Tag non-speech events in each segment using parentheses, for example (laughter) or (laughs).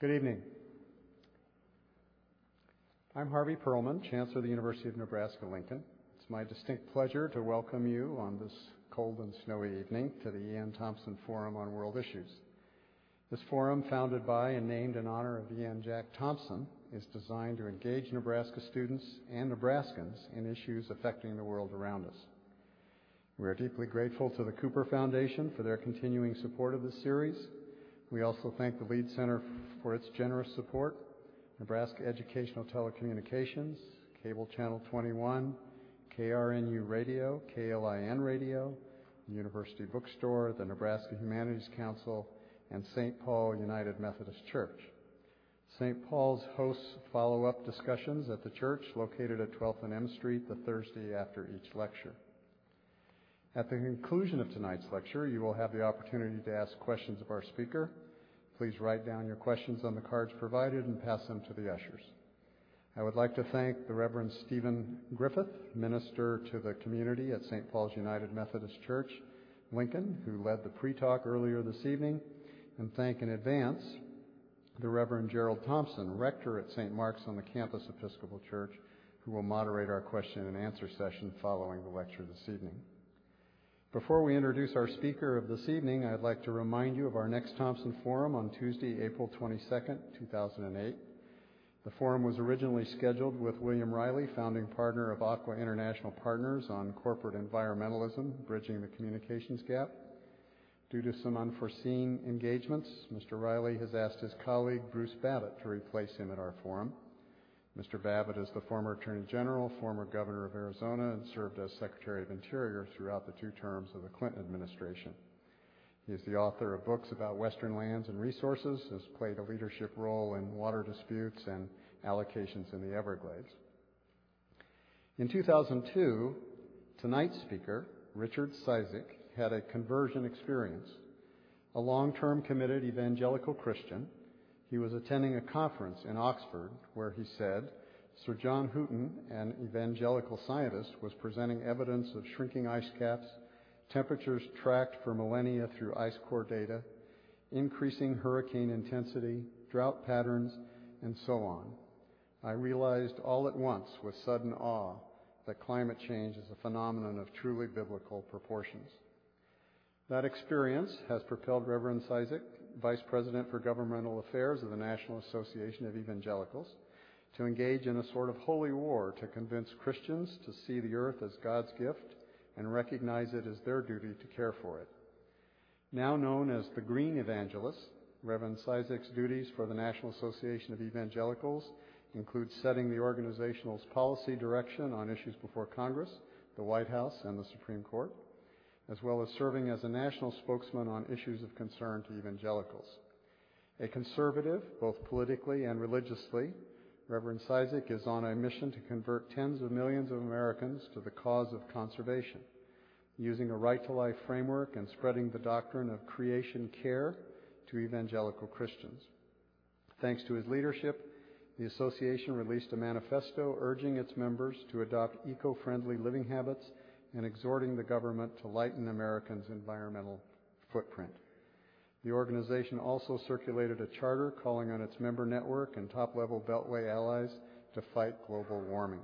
Good evening. I'm Harvey Perlman, Chancellor of the University of Nebraska Lincoln. It's my distinct pleasure to welcome you on this cold and snowy evening to the E.N. Thompson Forum on World Issues. This forum, founded by and named in honor of E.N. Jack Thompson, is designed to engage Nebraska students and Nebraskans in issues affecting the world around us. We are deeply grateful to the Cooper Foundation for their continuing support of this series. We also thank the Lied Center for its generous support, Nebraska Educational Telecommunications, Cable Channel 21, KRNU Radio, KLIN Radio, the University Bookstore, the Nebraska Humanities Council, and St. Paul United Methodist Church. St. Paul's hosts follow up discussions at the church located at 12th and M Street the Thursday after each lecture. At the conclusion of tonight's lecture, you will have the opportunity to ask questions of our speaker. Please write down your questions on the cards provided and pass them to the ushers. I would like to thank the Reverend Stephen Griffith, minister to the community at St. Paul's United Methodist Church, Lincoln, who led the pre-talk earlier this evening, and thank in advance the Reverend Gerald Thompson, rector at St. Mark's on the campus Episcopal Church, who will moderate our question and answer session following the lecture this evening. Before we introduce our speaker of this evening, I'd like to remind you of our next Thompson Forum on Tuesday, April 22nd, 2008. The forum was originally scheduled with William Reilly, founding partner of Aqua International Partners, on corporate environmentalism, bridging the communications gap. Due to some unforeseen engagements, Mr. Reilly has asked his colleague Bruce Babbitt to replace him at our forum. Mr. Babbitt is the former Attorney General, former Governor of Arizona, and served as Secretary of Interior throughout the two terms of the Clinton administration. He is the author of books about Western lands and resources, has played a leadership role in water disputes and allocations in the Everglades. In 2002, tonight's speaker, Richard Cizik, had a conversion experience. A long term committed evangelical Christian, he was attending a conference in Oxford where he said Sir John Houghton, an evangelical scientist, was presenting evidence of shrinking ice caps, temperatures tracked for millennia through ice core data, increasing hurricane intensity, drought patterns, and so on. I realized all at once with sudden awe that climate change is a phenomenon of truly biblical proportions. That experience has propelled Reverend Cizik Vice President for Governmental Affairs of the National Association of Evangelicals, to engage in a sort of holy war to convince Christians to see the earth as God's gift and recognize it as their duty to care for it. Now known as the Green Evangelist, Reverend Cizik's duties for the National Association of Evangelicals include setting the organization's policy direction on issues before Congress, the White House, and the Supreme Court as well as serving as a national spokesman on issues of concern to evangelicals. A conservative, both politically and religiously, Reverend Cizik is on a mission to convert tens of millions of Americans to the cause of conservation, using a right to life framework and spreading the doctrine of creation care to evangelical Christians. Thanks to his leadership, the association released a manifesto urging its members to adopt eco friendly living habits and exhorting the government to lighten Americans' environmental footprint. The organization also circulated a charter calling on its member network and top level Beltway allies to fight global warming.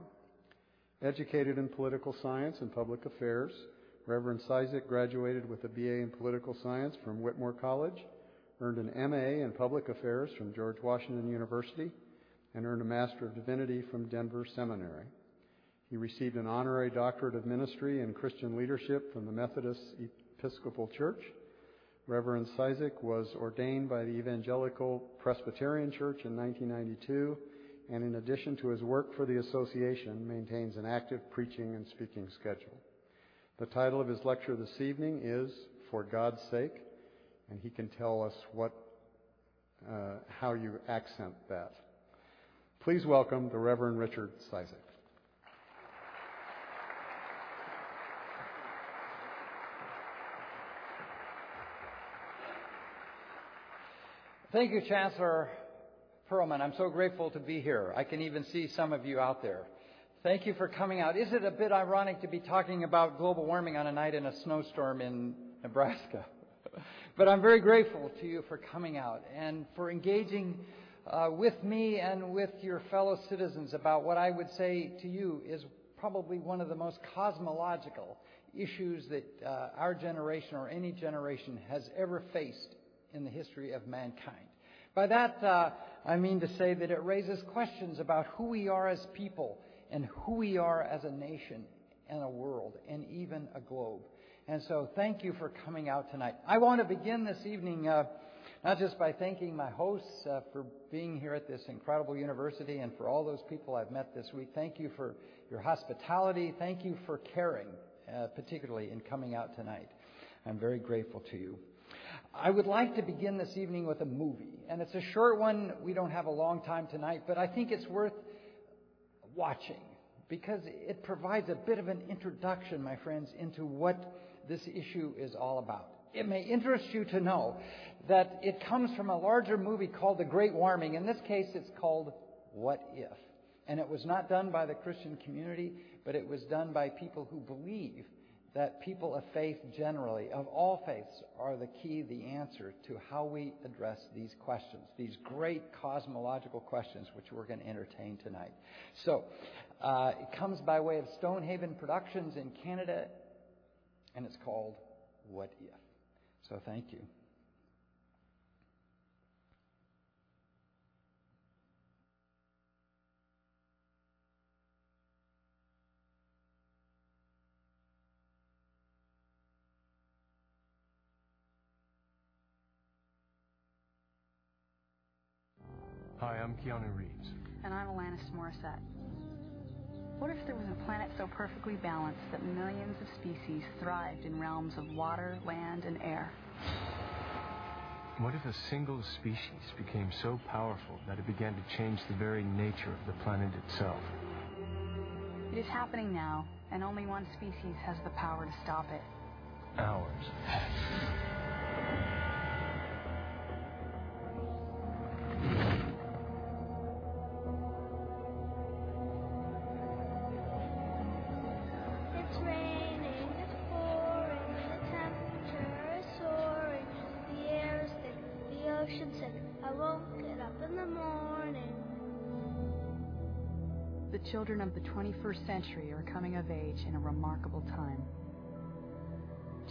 Educated in political science and public affairs, Reverend Cizik graduated with a BA in political science from Whitworth College, earned an MA in public affairs from George Washington University, and earned a Master of Divinity from Denver Seminary. He received an honorary doctorate of ministry in Christian leadership from the Methodist Episcopal Church. Reverend Cizik was ordained by the Evangelical Presbyterian Church in 1992, and in addition to his work for the association, maintains an active preaching and speaking schedule. The title of his lecture this evening is For God's Sake, and he can tell us what, uh, how you accent that. Please welcome the Reverend Richard Cizik. Thank you, Chancellor Perlman. I'm so grateful to be here. I can even see some of you out there. Thank you for coming out. Is it a bit ironic to be talking about global warming on a night in a snowstorm in Nebraska? (laughs) but I'm very grateful to you for coming out and for engaging uh, with me and with your fellow citizens about what I would say to you is probably one of the most cosmological issues that uh, our generation or any generation has ever faced in the history of mankind. By that, uh, I mean to say that it raises questions about who we are as people and who we are as a nation and a world and even a globe. And so thank you for coming out tonight. I want to begin this evening uh, not just by thanking my hosts uh, for being here at this incredible university and for all those people I've met this week. Thank you for your hospitality. Thank you for caring, uh, particularly in coming out tonight. I'm very grateful to you. I would like to begin this evening with a movie, and it's a short one. We don't have a long time tonight, but I think it's worth watching because it provides a bit of an introduction, my friends, into what this issue is all about. It may interest you to know that it comes from a larger movie called The Great Warming. In this case, it's called What If? And it was not done by the Christian community, but it was done by people who believe that people of faith generally, of all faiths, are the key, the answer to how we address these questions, these great cosmological questions which we're going to entertain tonight. So, uh, it comes by way of Stonehaven Productions in Canada, and it's called What If? So, thank you. Hi, I'm Keanu Reeves. And I'm Alanis Morissette. What if there was a planet so perfectly balanced that millions of species thrived in realms of water, land, and air? What if a single species became so powerful that it began to change the very nature of the planet itself? It is happening now, and only one species has the power to stop it. Ours. Children of the 21st century are coming of age in a remarkable time.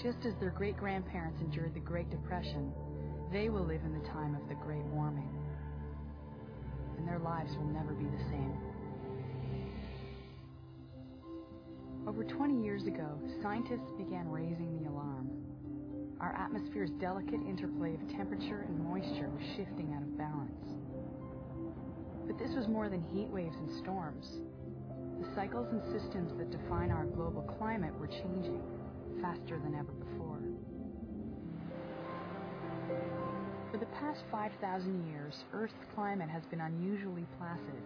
Just as their great grandparents endured the Great Depression, they will live in the time of the Great Warming. And their lives will never be the same. Over 20 years ago, scientists began raising the alarm. Our atmosphere's delicate interplay of temperature and moisture was shifting out of balance. But this was more than heat waves and storms. The cycles and systems that define our global climate were changing faster than ever before. For the past 5,000 years, Earth's climate has been unusually placid,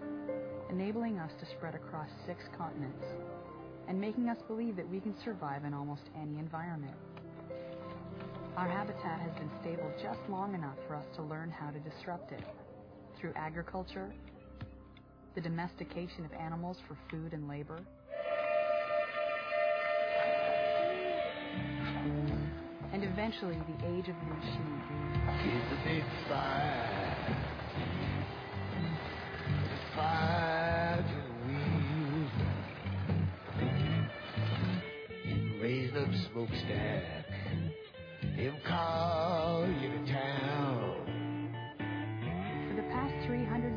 enabling us to spread across six continents and making us believe that we can survive in almost any environment. Our habitat has been stable just long enough for us to learn how to disrupt it through agriculture, the domestication of animals for food and labor, and eventually the age of the machine. It's a big fire. The fire to the wheels. Raise up smokestack. Call you to town. For the past 300 years, the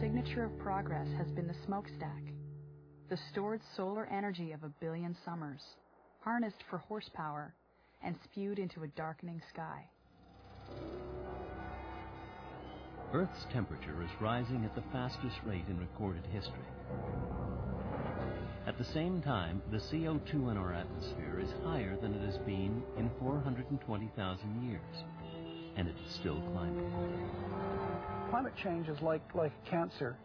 signature of progress has been the smokestack, the stored solar energy of a billion summers, harnessed for horsepower and spewed into a darkening sky. Earth's temperature is rising at the fastest rate in recorded history. At the same time, the CO2 in our atmosphere is higher than it has been in 420,000 years, and it is still climbing. Climate change is like, like cancer.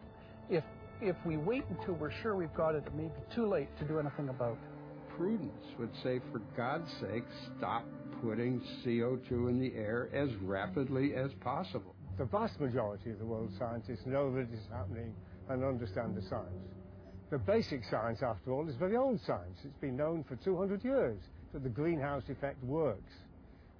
If, if we wait until we're sure we've got it, it may be too late to do anything about it. Prudence would say, for God's sake, stop putting CO2 in the air as rapidly as possible. The vast majority of the world's scientists know that it's happening and understand the science. The basic science, after all, is very old science. It's been known for 200 years that the greenhouse effect works.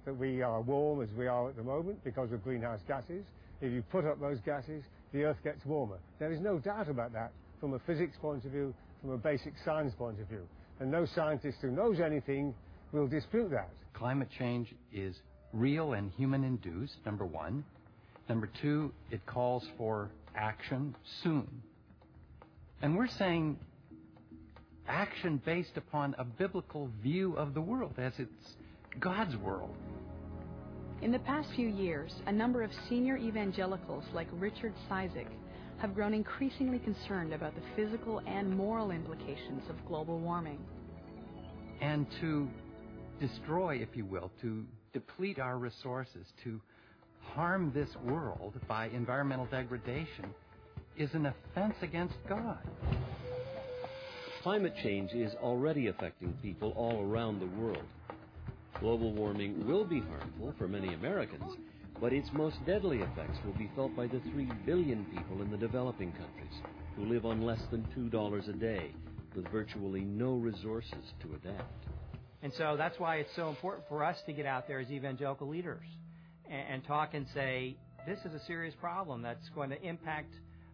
That we are warm as we are at the moment because of greenhouse gases. If you put up those gases, the Earth gets warmer. There is no doubt about that from a physics point of view, from a basic science point of view. And no scientist who knows anything will dispute that. Climate change is real and human induced, number one. Number two, it calls for action soon. And we're saying action based upon a biblical view of the world as it's God's world. In the past few years, a number of senior evangelicals like Richard Cizik have grown increasingly concerned about the physical and moral implications of global warming. And to destroy, if you will, to deplete our resources, to harm this world by environmental degradation is an offense against God. Climate change is already affecting people all around the world. Global warming will be harmful for many Americans, but its most deadly effects will be felt by the 3 billion people in the developing countries who live on less than $2 a day with virtually no resources to adapt. And so that's why it's so important for us to get out there as evangelical leaders and, and talk and say, this is a serious problem that's going to impact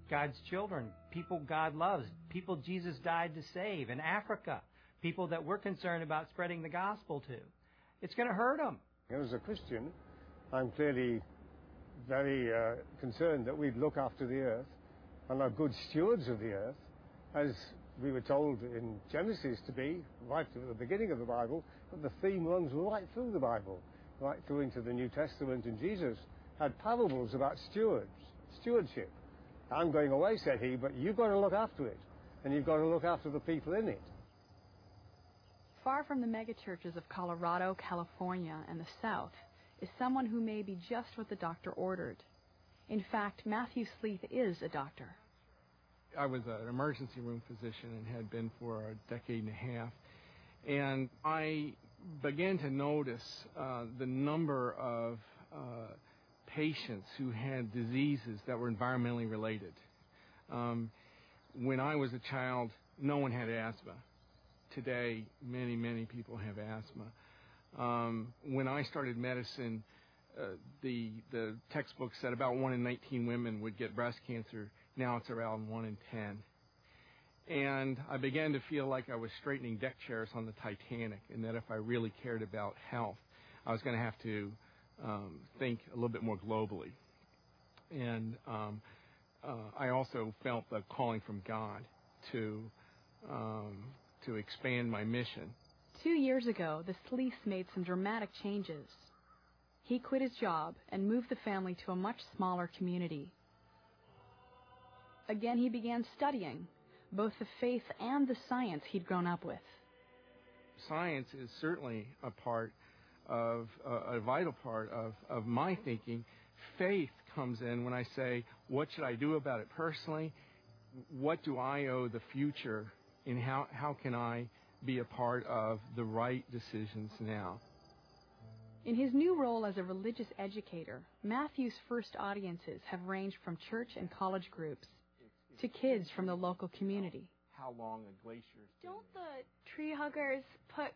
God's children, people God loves, people Jesus died to save in Africa, people that we're concerned about spreading the gospel to. It's going to hurt them. As a Christian, I'm clearly very uh, concerned that we'd look after the earth and are good stewards of the earth, as we were told in Genesis to be, right at the beginning of the Bible, but the theme runs right through the Bible, right through into the New Testament, and Jesus had parables about stewards, stewardship. I'm going away, said he, but you've got to look after it, and you've got to look after the people in it. Far from the megachurches of Colorado, California, and the South is someone who may be just what the doctor ordered. In fact, Matthew Sleeth is a doctor. I was an emergency room physician and had been for a decade and a half. And I began to notice uh, the number of uh, patients who had diseases that were environmentally related. Um, when I was a child, no one had asthma. Today, many, many people have asthma. Um, when I started medicine, uh, the the textbook said about one in 19 women would get breast cancer. Now it's around one in 10. And I began to feel like I was straightening deck chairs on the Titanic, and that if I really cared about health, I was going to have to um, think a little bit more globally. And um, uh, I also felt the calling from God to um, to expand my mission. Two years ago, the Sleeths made some dramatic changes. He quit his job and moved the family to a much smaller community. Again, he began studying both the faith and the science he'd grown up with. Science is certainly a part of uh, a vital part of, of my thinking. Faith comes in when I say, what should I do about it personally? What do I owe the future? And how, how can I be a part of the right decisions now? In his new role as a religious educator, Matthew's first audiences have ranged from church and college groups to kids from the local community. How long a glacier Don't the tree huggers put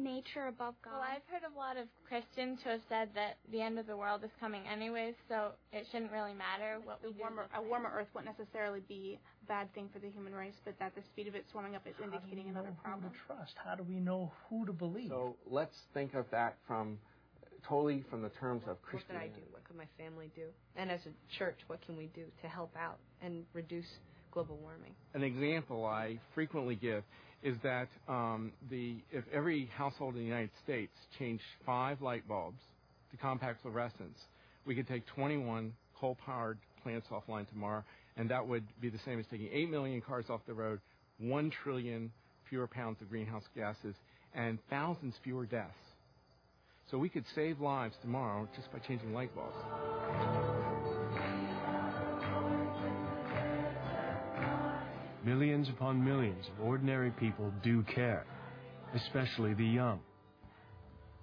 nature above God? Well, I've heard a lot of Christians who have said that the end of the world is coming anyways, so it shouldn't really matter what we the warmer, do. A warmer Earth wouldn't necessarily be a bad thing for the human race, but that the speed of it warming up is How indicating do we another know problem. Who to trust? How do we know who to believe? So let's think of that from totally from the terms of What could I Christianity. do? What could my family do? And as a church, what can we do to help out and reduce global warming? An example I frequently give is that um, the if every household in the United States changed five light bulbs to compact fluorescence, we could take 21 coal-powered plants offline tomorrow, and that would be the same as taking 8 million cars off the road, 1 trillion fewer pounds of greenhouse gases, and thousands fewer deaths. So we could save lives tomorrow just by changing light bulbs. Millions upon millions of ordinary people do care, especially the young.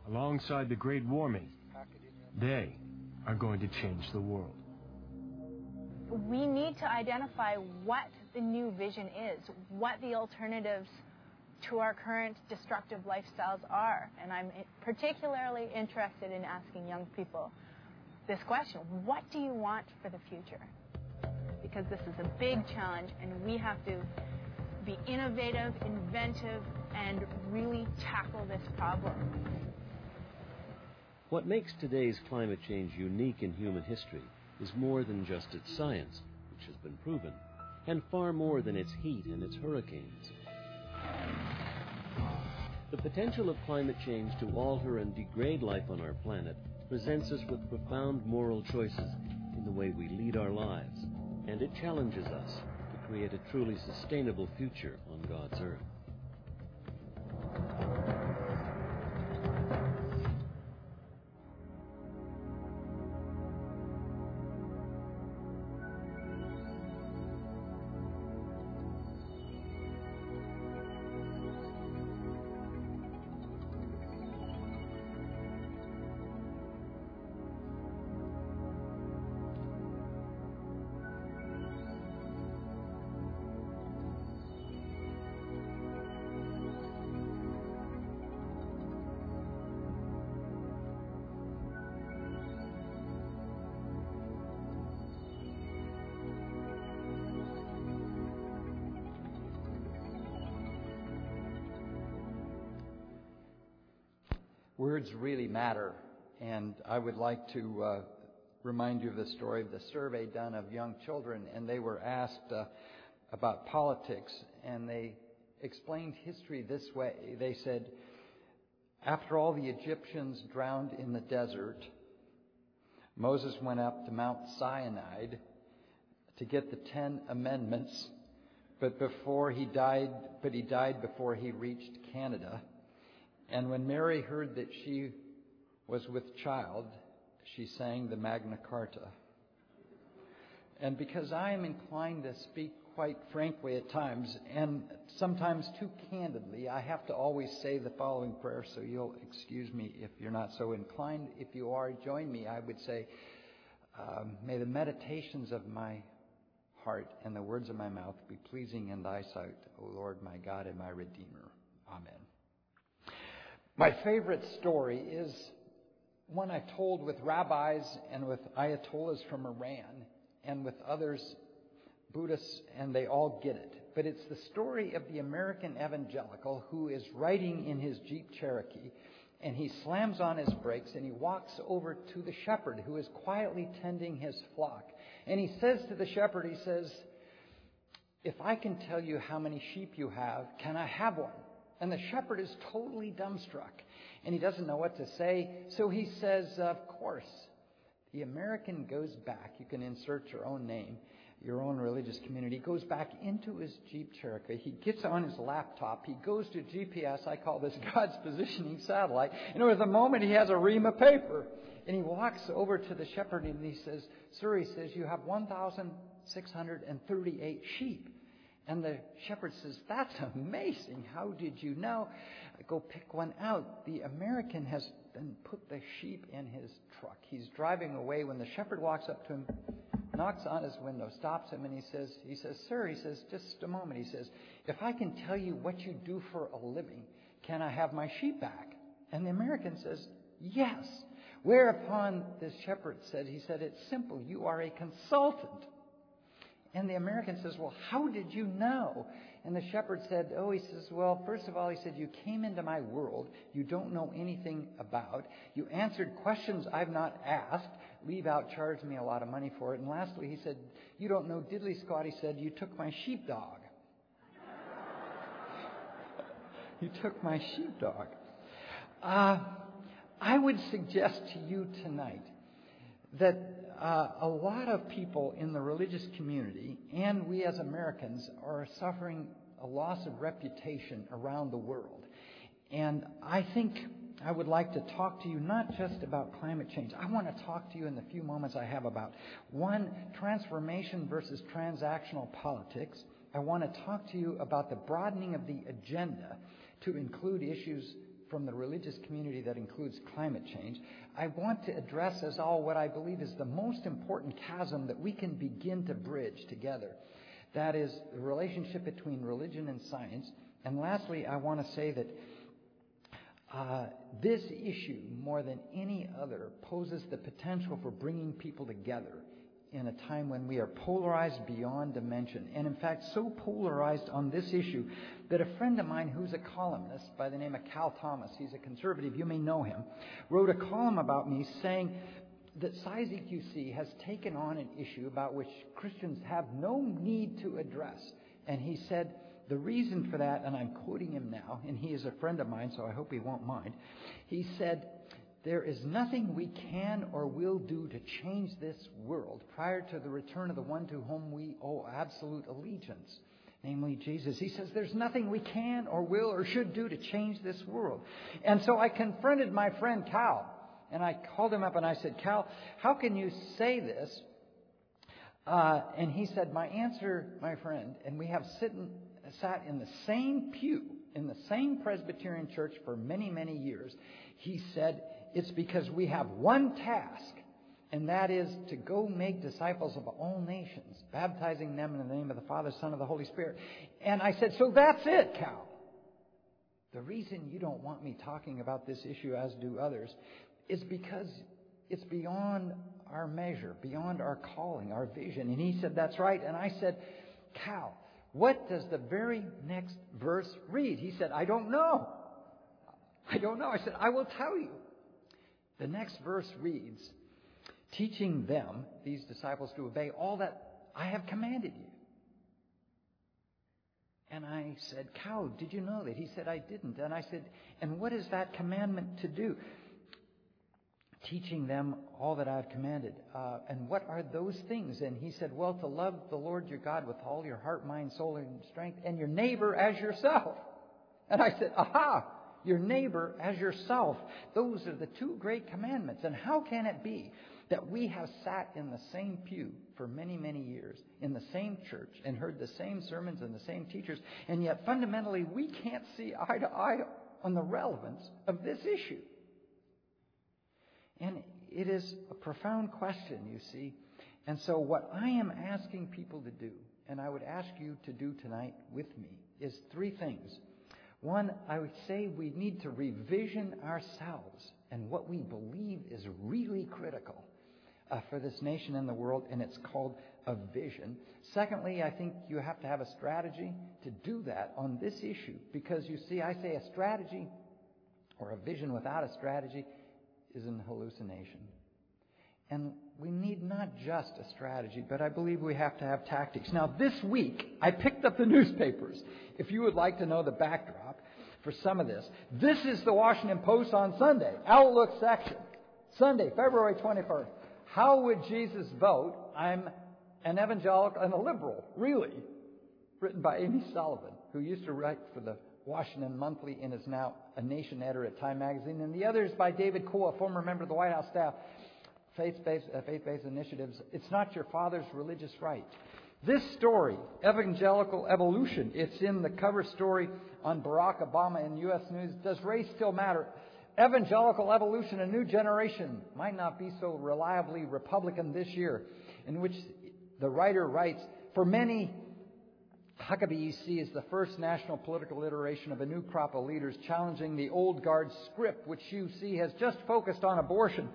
Alongside the great warming, they are going to change the world. We need to identify what the new vision is, what the alternatives to our current destructive lifestyles are. And I'm particularly interested in asking young people this question What do you want for the future? Because this is a big challenge, and we have to be innovative, inventive, and really tackle this problem. What makes today's climate change unique in human history is more than just its science, which has been proven, and far more than its heat and its hurricanes. The potential of climate change to alter and degrade life on our planet presents us with profound moral choices in the way we lead our lives, and it challenges us to create a truly sustainable future on God's earth. Matter, and I would like to uh, remind you of the story of the survey done of young children, and they were asked uh, about politics, and they explained history this way. They said, after all the Egyptians drowned in the desert, Moses went up to Mount Sinai to get the Ten Amendments, but before he died, but he died before he reached Canada. And when Mary heard that she was with child, she sang the Magna Carta. And because I am inclined to speak quite frankly at times, and sometimes too candidly, I have to always say the following prayer, so you'll excuse me if you're not so inclined. If you are, join me. I would say, um, May the meditations of my heart and the words of my mouth be pleasing in thy sight, O Lord, my God and my Redeemer. Amen. My favorite story is one I told with rabbis and with ayatollahs from Iran and with others, Buddhists, and they all get it. But it's the story of the American evangelical who is riding in his Jeep Cherokee and he slams on his brakes and he walks over to the shepherd who is quietly tending his flock. And he says to the shepherd, he says, If I can tell you how many sheep you have, can I have one? And the shepherd is totally dumbstruck and he doesn't know what to say. So he says, Of course. The American goes back. You can insert your own name, your own religious community. Goes back into his Jeep Cherokee. He gets on his laptop. He goes to GPS. I call this (laughs) God's positioning satellite. And with the moment, he has a ream of paper. And he walks over to the shepherd and he says, Sir, he says, you have 1,638 sheep. And the shepherd says, That's amazing. How did you know? Go pick one out. The American has then put the sheep in his truck. He's driving away when the shepherd walks up to him, knocks on his window, stops him, and he says, he says, Sir, he says, just a moment. He says, If I can tell you what you do for a living, can I have my sheep back? And the American says, Yes. Whereupon the shepherd said, He said, It's simple. You are a consultant. And the American says, Well, how did you know? And the shepherd said, Oh, he says, Well, first of all, he said, You came into my world you don't know anything about. You answered questions I've not asked. Leave out, charge me a lot of money for it. And lastly, he said, You don't know diddly squat. He said, You took my sheepdog. (laughs) you took my sheepdog. Uh, I would suggest to you tonight that uh, a lot of people in the religious community and we as Americans are suffering a loss of reputation around the world. And I think I would like to talk to you not just about climate change. I want to talk to you in the few moments I have about one, transformation versus transactional politics. I want to talk to you about the broadening of the agenda to include issues from the religious community that includes climate change. I want to address as all what I believe is the most important chasm that we can begin to bridge together. That is the relationship between religion and science And lastly, I want to say that uh, this issue, more than any other, poses the potential for bringing people together in a time when we are polarized beyond dimension. And in fact, so polarized on this issue that a friend of mine who's a columnist by the name of Cal Thomas, he's a conservative, you may know him, wrote a column about me saying that Cizik has taken on an issue about which Christians have no need to address. And he said, the reason for that, and I'm quoting him now, and he is a friend of mine, so I hope he won't mind. He said, There is nothing we can or will do to change this world prior to the return of the one to whom we owe absolute allegiance, namely Jesus. He says, There's nothing we can or will or should do to change this world. And so I confronted my friend Cal, and I called him up and I said, Cal, how can you say this? Uh, and he said, My answer, my friend, and we have sitting sat in the same pew in the same Presbyterian church for many, many years. He said, It's because we have one task, and that is to go make disciples of all nations, baptizing them in the name of the Father, Son, and the Holy Spirit. And I said, So that's it, Cal. The reason you don't want me talking about this issue, as do others, is because it's beyond our measure, beyond our calling, our vision. And he said, That's right. And I said, Cal, what does the very next verse read? He said, I don't know. I don't know. I said, I will tell you. The next verse reads, teaching them, these disciples, to obey all that I have commanded you. And I said, Cal, did you know that? He said, I didn't. And I said, And what is that commandment to do? teaching them all that I've commanded. Uh, and what are those things? And he said, Well, to love the Lord your God with all your heart, mind, soul, and strength, and your neighbor as yourself. And I said, Aha! Your neighbor as yourself. Those are the two great commandments. And how can it be that we have sat in the same pew for many, many years, in the same church, and heard the same sermons and the same teachers, and yet fundamentally we can't see eye to eye on the relevance of this issue? And it is a profound question, you see. And so, what I am asking people to do, and I would ask you to do tonight with me, is three things. One, I would say we need to revision ourselves and what we believe is really critical uh, for this nation and the world, and it's called a vision. Secondly, I think you have to have a strategy to do that on this issue, because you see, I say a strategy or a vision without a strategy is an hallucination. And we need not just a strategy, but I believe we have to have tactics. Now, this week, I picked up the newspapers. If you would like to know the backdrop for some of this, this is the Washington Post on Sunday, Outlook section. Sunday, February 21st. How would Jesus vote? I'm an evangelical and a liberal, really. Written by Amy Sullivan, who used to write for the Washington Monthly and is now a Nation editor at Time Magazine. And the other is by David Kuo, a former member of the White House staff, faith-based, uh, faith-based initiatives. It's not your father's religious right. This story, Evangelical Evolution, it's in the cover story on Barack Obama in U.S. News. Does race still matter? Evangelical Evolution, a new generation, might not be so reliably Republican this year, in which the writer writes, for many, Huckabee EC is the first national political iteration of a new crop of leaders challenging the old guard script, which you see has just focused on abortion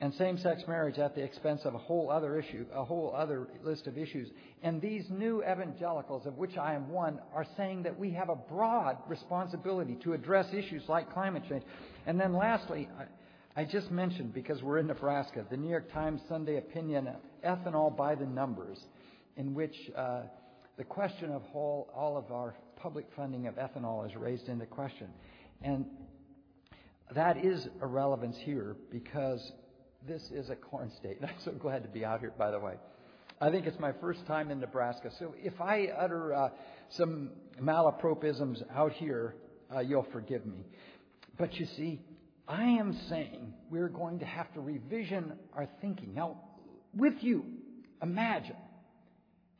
and same-sex marriage at the expense of a whole other issue, a whole other list of issues. And these new evangelicals, of which I am one, are saying that we have a broad responsibility to address issues like climate change. And then lastly, I, just mentioned, because we're in Nebraska, the New York Times Sunday opinion, ethanol by the numbers, in which uh, the question of all of our public funding of ethanol is raised into question. And that is a relevance here because this is a corn state. And (laughs) I'm so glad to be out here, by the way. I think it's my first time in Nebraska. So if I utter uh, some malapropisms out here, uh, you'll forgive me. But you see, I am saying we're going to have to revision our thinking. Now, with you, imagine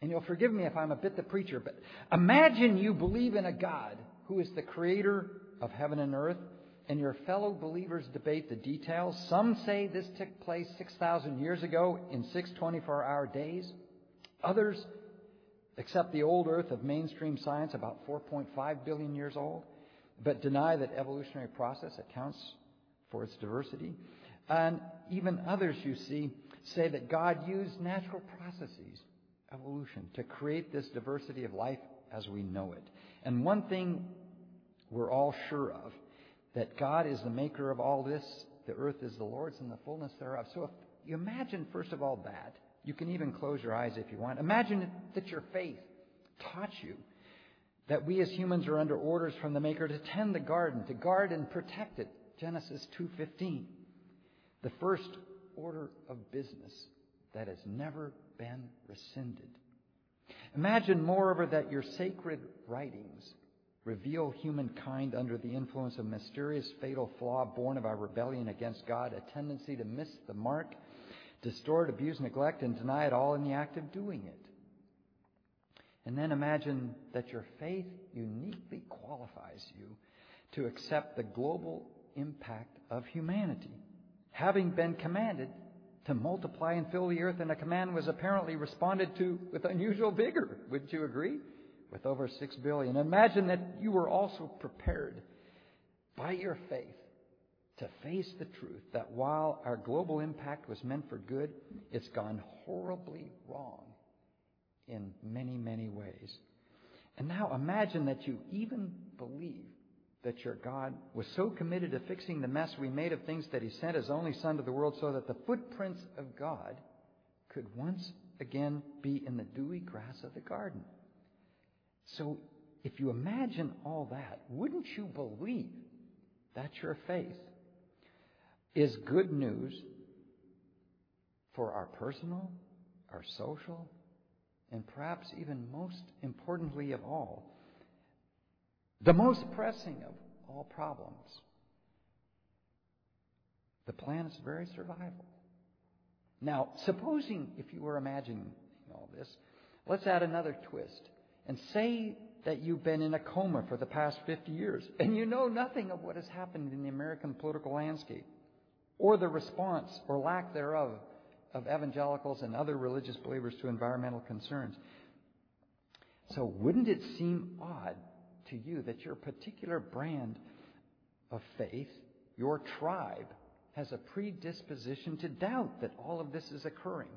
and you'll forgive me if I'm a bit the preacher, but imagine you believe in a God who is the creator of heaven and earth, and your fellow believers debate the details. Some say this took place 6,000 years ago in six 24 hour days. Others accept the old Earth of mainstream science, about 4.5 billion years old, but deny that evolutionary process accounts for its diversity. And even others, you see, say that God used natural processes, evolution, to create this diversity of life as we know it. And one thing we're all sure of that God is the maker of all this, the earth is the Lord's and the fullness thereof. So if you imagine, first of all, that, you can even close your eyes if you want. Imagine that your faith taught you that we as humans are under orders from the Maker to tend the garden, to guard and protect it. Genesis 2:15. The first order of business that has never been rescinded. Imagine, moreover, that your sacred writings reveal humankind under the influence of mysterious fatal flaw born of our rebellion against God, a tendency to miss the mark, distort, abuse, neglect, and deny it all in the act of doing it. And then imagine that your faith uniquely qualifies you to accept the global impact of humanity, having been commanded to multiply and fill the earth, and a command was apparently responded to with unusual vigor. Wouldn't you agree? With over six billion. Imagine that you were also prepared by your faith to face the truth that while our global impact was meant for good, it's gone horribly wrong in many, many ways. And now imagine that you even believe that your God was so committed to fixing the mess we made of things that He sent His only Son to the world so that the footprints of God could once again be in the dewy grass of the garden. So, if you imagine all that, wouldn't you believe that your faith is good news for our personal, our social, and perhaps even most importantly of all, the most pressing of all problems the planet's very survival. Now, supposing if you were imagining all this, let's add another twist and say that you've been in a coma for the past 50 years and you know nothing of what has happened in the American political landscape or the response or lack thereof of evangelicals and other religious believers to environmental concerns. So, wouldn't it seem odd to you that your particular brand of faith, your tribe, has a predisposition to doubt that all of this is occurring?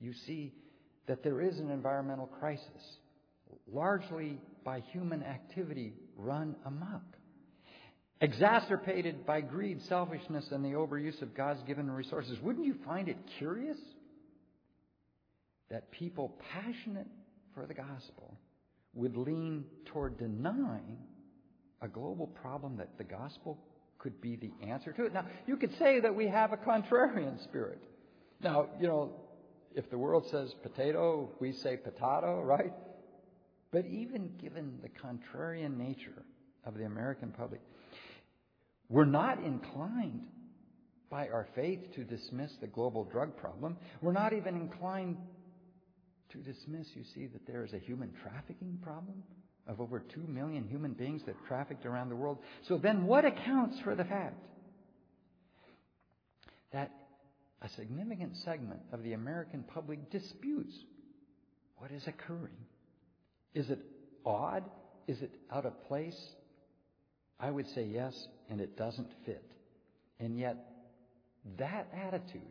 You see that there is an environmental crisis, largely by human activity run amok exacerbated by greed, selfishness, and the overuse of God's given resources. Wouldn't you find it curious that people passionate for the gospel would lean toward denying a global problem that the gospel could be the answer to it? Now, you could say that we have a contrarian spirit. Now, you know, if the world says potato, we say potato, right? But even given the contrarian nature of the American public, we're not inclined by our faith to dismiss the global drug problem. We're not even inclined to dismiss, you see, that there is a human trafficking problem of over 2 million human beings that trafficked around the world. So then, what accounts for the fact that a significant segment of the American public disputes what is occurring? Is it odd? Is it out of place? I would say yes, and it doesn't fit. And yet, that attitude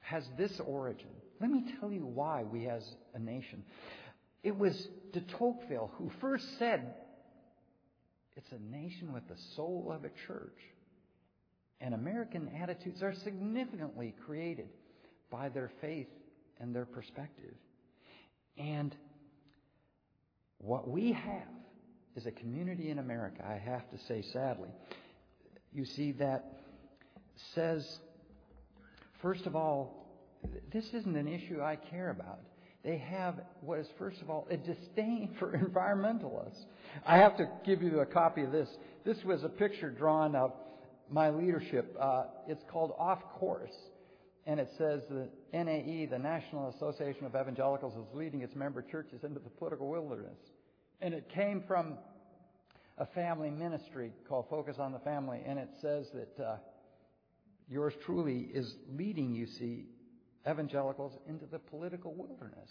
has this origin. Let me tell you why we as a nation. It was de Tocqueville who first said, it's a nation with the soul of a church. And American attitudes are significantly created by their faith and their perspective. And what we have is a community in America, I have to say sadly, you see, that says, first of all, this isn't an issue I care about. They have what is, first of all, a disdain for (laughs) environmentalists. I have to give you a copy of this. This was a picture drawn of my leadership. Uh, it's called Off Course. And it says the NAE, the National Association of Evangelicals, is leading its member churches into the political wilderness. And it came from a family ministry called Focus on the Family, and it says that uh, yours truly is leading, you see, evangelicals into the political wilderness.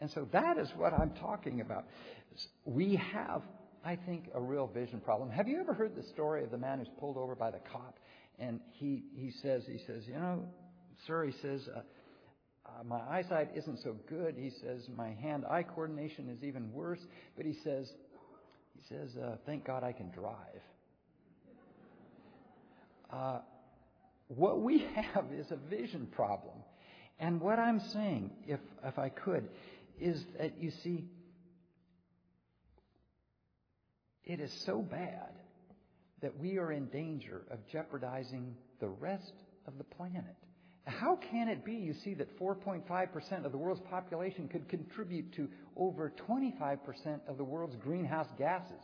And so that is what I'm talking about. We have, I think, a real vision problem. Have you ever heard the story of the man who's pulled over by the cop? And he, he says, he says, you know, sir, he says, uh, uh, my eyesight isn't so good. He says, my hand-eye coordination is even worse. But he says, he says, uh, thank God I can drive. Uh, what we have is a vision problem. And what I'm saying, if, if I could, is that you see, it is so bad that we are in danger of jeopardizing the rest of the planet. How can it be, you see, that 4.5% of the world's population could contribute to over 25% of the world's greenhouse gases?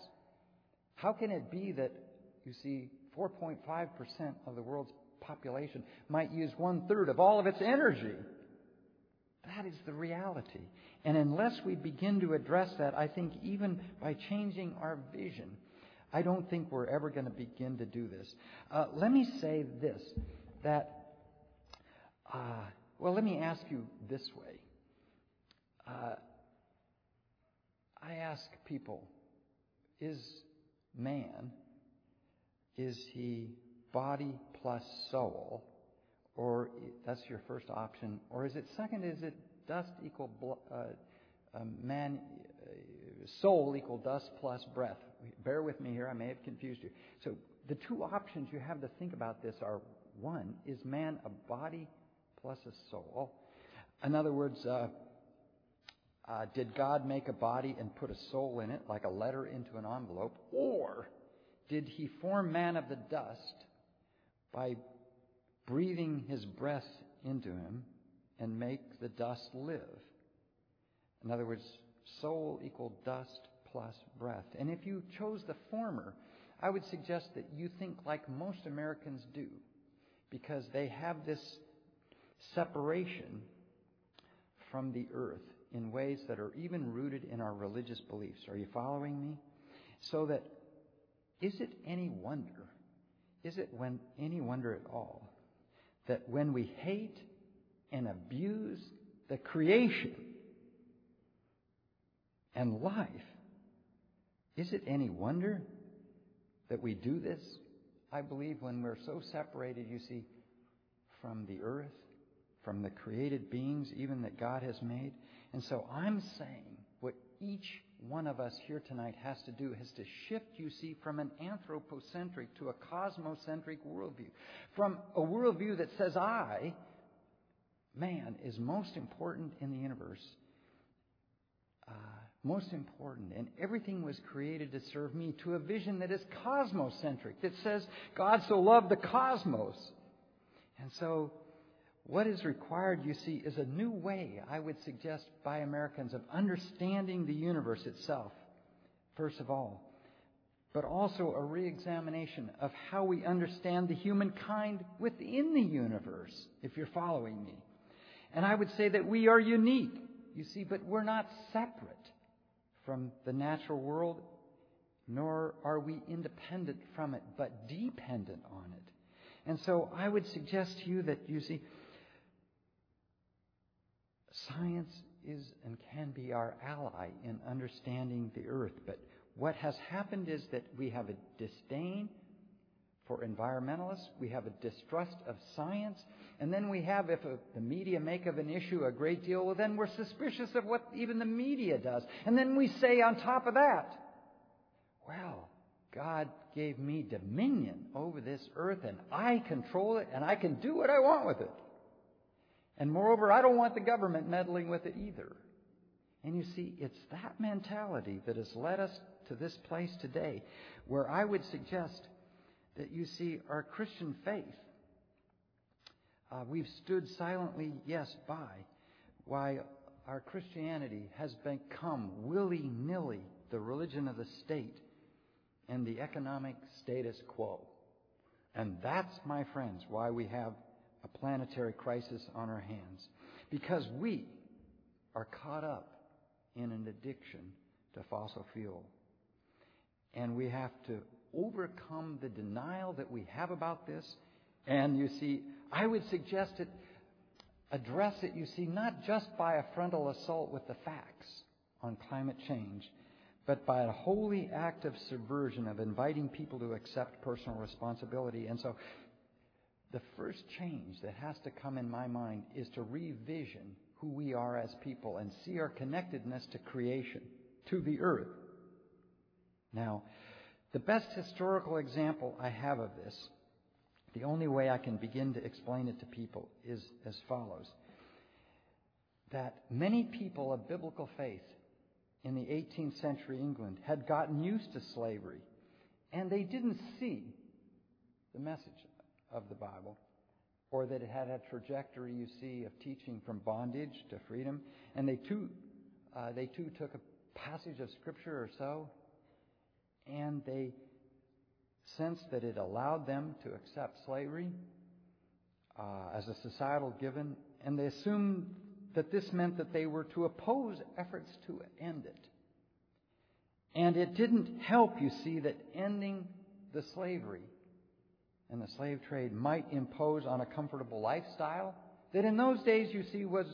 How can it be that, you see, 4.5% of the world's population might use one third of all of its energy? That is the reality. And unless we begin to address that, I think even by changing our vision, I don't think we're ever going to begin to do this. Uh, let me say this that uh, well, let me ask you this way. Uh, I ask people, is man, is he body plus soul? Or that's your first option. Or is it second, is it dust equal uh, um, man, uh, soul equal dust plus breath? Bear with me here, I may have confused you. So the two options you have to think about this are one, is man a body plus a soul. In other words, uh, uh, did God make a body and put a soul in it, like a letter into an envelope? Or did he form man of the dust by breathing his breath into him and make the dust live? In other words, soul equal dust plus breath. And if you chose the former, I would suggest that you think like most Americans do, because they have this separation from the earth in ways that are even rooted in our religious beliefs. Are you following me? So that is it any wonder, is it when any wonder at all, that when we hate and abuse the creation and life, is it any wonder that we do this? I believe when we're so separated, you see, from the earth from the created beings, even that God has made. And so I'm saying what each one of us here tonight has to do is to shift, you see, from an anthropocentric to a cosmocentric worldview. From a worldview that says I, man, is most important in the universe. Uh, most important, and everything was created to serve me, to a vision that is cosmocentric, that says God so loved the cosmos. And so what is required, you see, is a new way, I would suggest, by Americans of understanding the universe itself, first of all, but also a re examination of how we understand the humankind within the universe, if you're following me. And I would say that we are unique, you see, but we're not separate from the natural world, nor are we independent from it, but dependent on it. And so I would suggest to you that, you see, Science is and can be our ally in understanding the earth. But what has happened is that we have a disdain for environmentalists, we have a distrust of science, and then we have, if a, the media make of an issue a great deal, well, then we're suspicious of what even the media does. And then we say on top of that, well, God gave me dominion over this earth, and I control it, and I can do what I want with it. And moreover, I don't want the government meddling with it either. And you see, it's that mentality that has led us to this place today where I would suggest that you see our Christian faith, uh, we've stood silently, yes, by, why our Christianity has become willy nilly the religion of the state and the economic status quo. And that's, my friends, why we have a planetary crisis on our hands because we are caught up in an addiction to fossil fuel. And we have to overcome the denial that we have about this. And you see, I would suggest that address it, you see, not just by a frontal assault with the facts on climate change, but by a wholly active subversion of inviting people to accept personal responsibility. And so the first change that has to come in my mind is to revision who we are as people and see our connectedness to creation, to the earth. Now, the best historical example I have of this, the only way I can begin to explain it to people, is as follows that many people of biblical faith in the 18th century England had gotten used to slavery, and they didn't see the message of the Bible, or that it had a trajectory, you see, of teaching from bondage to freedom. And they too, uh, they too took a passage of Scripture or so, and they sensed that it allowed them to accept slavery uh, as a societal given, and they assumed that this meant that they were to oppose efforts to end it. And it didn't help, you see, that ending the slavery and the slave trade might impose on a comfortable lifestyle that in those days, you see, was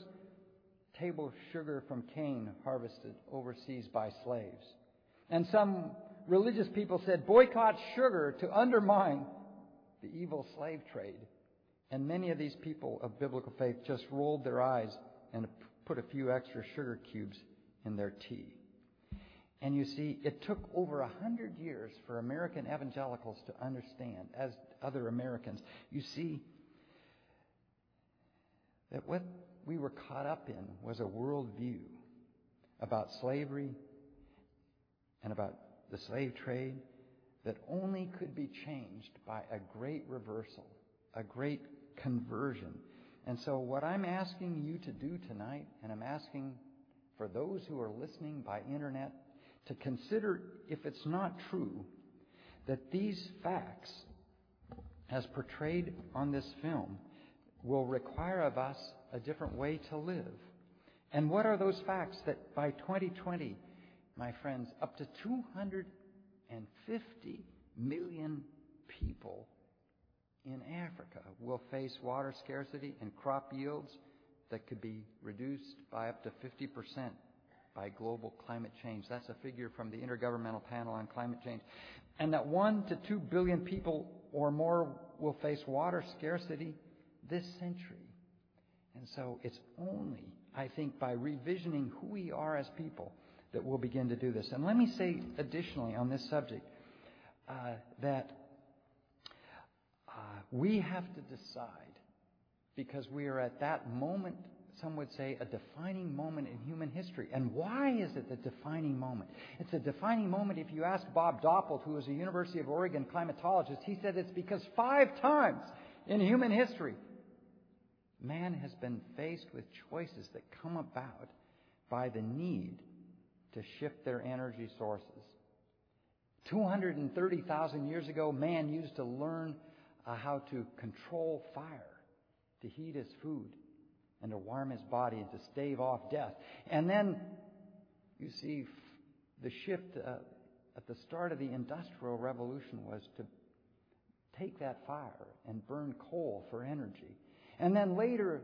table sugar from cane harvested overseas by slaves. And some religious people said, boycott sugar to undermine the evil slave trade. And many of these people of biblical faith just rolled their eyes and put a few extra sugar cubes in their tea. And you see, it took over a hundred years for American evangelicals to understand, as other Americans. You see, that what we were caught up in was a worldview about slavery and about the slave trade that only could be changed by a great reversal, a great conversion. And so, what I'm asking you to do tonight, and I'm asking for those who are listening by internet, to consider if it's not true that these facts, as portrayed on this film, will require of us a different way to live. And what are those facts that by 2020, my friends, up to 250 million people in Africa will face water scarcity and crop yields that could be reduced by up to 50% by global climate change. That's a figure from the Intergovernmental Panel on Climate Change. And that 1 to 2 billion people or more will face water scarcity this century. And so it's only, I think, by revisioning who we are as people that we'll begin to do this. And let me say additionally on this subject uh, that uh, we have to decide, because we are at that moment, some would say, a defining moment in human history. And why is it the defining moment? It's a defining moment if you ask Bob Doppelt, who is a University of Oregon climatologist, he said it's because five times in human history, man has been faced with choices that come about by the need to shift their energy sources. 230,000 years ago, man used to learn uh, how to control fire, to heat his food, and to warm his body, and to stave off death. And then, you see, the shift uh, at the start of the Industrial Revolution was to take that fire and burn coal for energy. And then later,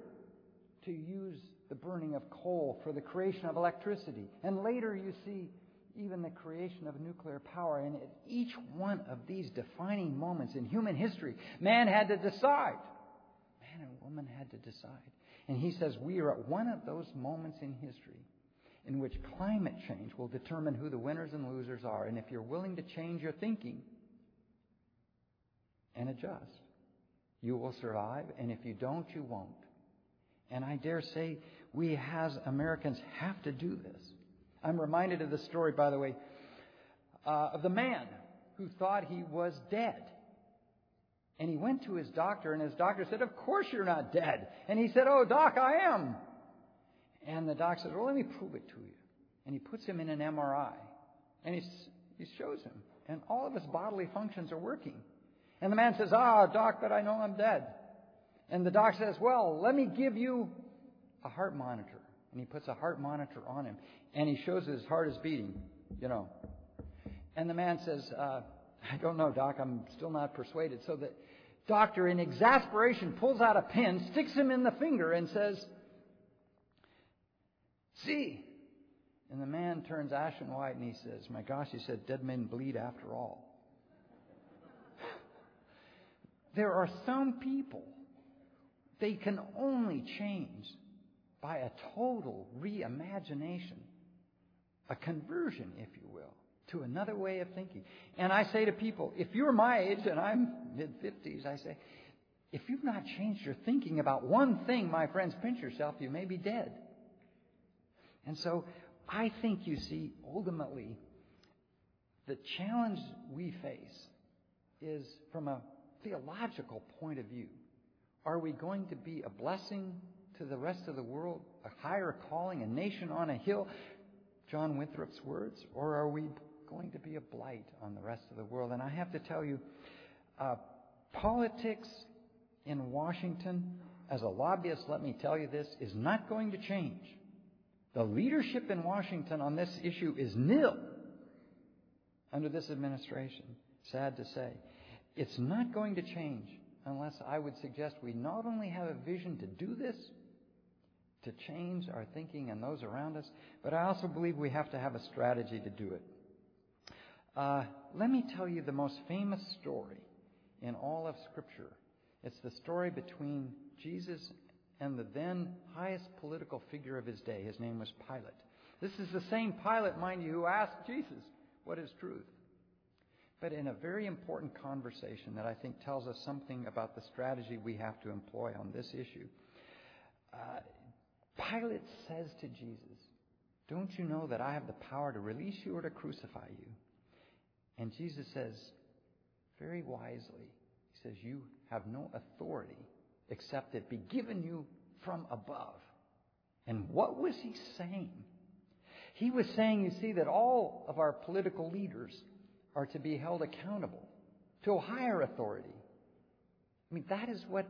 to use the burning of coal for the creation of electricity. And later, you see even the creation of nuclear power. And at each one of these defining moments in human history, man had to decide. Man and woman had to decide. And he says we are at one of those moments in history in which climate change will determine who the winners and losers are. And if you're willing to change your thinking and adjust, you will survive. And if you don't, you won't. And I dare say we as Americans have to do this. I'm reminded of the story, by the way, uh, of the man who thought he was dead. And he went to his doctor, and his doctor said, Of course you're not dead. And he said, Oh, doc, I am. And the doc said, Well, let me prove it to you. And he puts him in an MRI. And he, he shows him. And all of his bodily functions are working. And the man says, Ah, doc, but I know I'm dead. And the doc says, Well, let me give you a heart monitor. And he puts a heart monitor on him. And he shows his heart is beating, you know. And the man says, uh, I don't know, Doc. I'm still not persuaded. So the, Doctor, in exasperation, pulls out a pen, sticks him in the finger, and says, See. And the man turns ashen white and he says, My gosh, he said, dead men bleed after all. (laughs) there are some people, they can only change by a total reimagination, a conversion, if you will, to another way of thinking. And I say to people, if you're my age and I'm mid 50s, I say, if you've not changed your thinking about one thing, my friends, pinch yourself, you may be dead. And so I think you see, ultimately, the challenge we face is from a theological point of view. Are we going to be a blessing to the rest of the world, a higher calling, a nation on a hill, John Winthrop's words, or are we going to be a blight on the rest of the world? And I have to tell you, uh, politics in Washington, as a lobbyist, let me tell you this, is not going to change. The leadership in Washington on this issue is nil under this administration. Sad to say. It's not going to change unless I would suggest we not only have a vision to do this, to change our thinking and those around us, but I also believe we have to have a strategy to do it. Uh, let me tell you the most famous story in all of Scripture. It's the story between Jesus and the then highest political figure of his day. His name was Pilate. This is the same Pilate, mind you, who asked Jesus, What is truth? But in a very important conversation that I think tells us something about the strategy we have to employ on this issue. Uh, Pilate says to Jesus, Don't you know that I have the power to release you or to crucify you? And Jesus says, very wisely, He says, You have no authority except it be given you from above. And what was he saying? He was saying, you see, that all of our political leaders are to be held accountable to a higher authority. I mean, that is what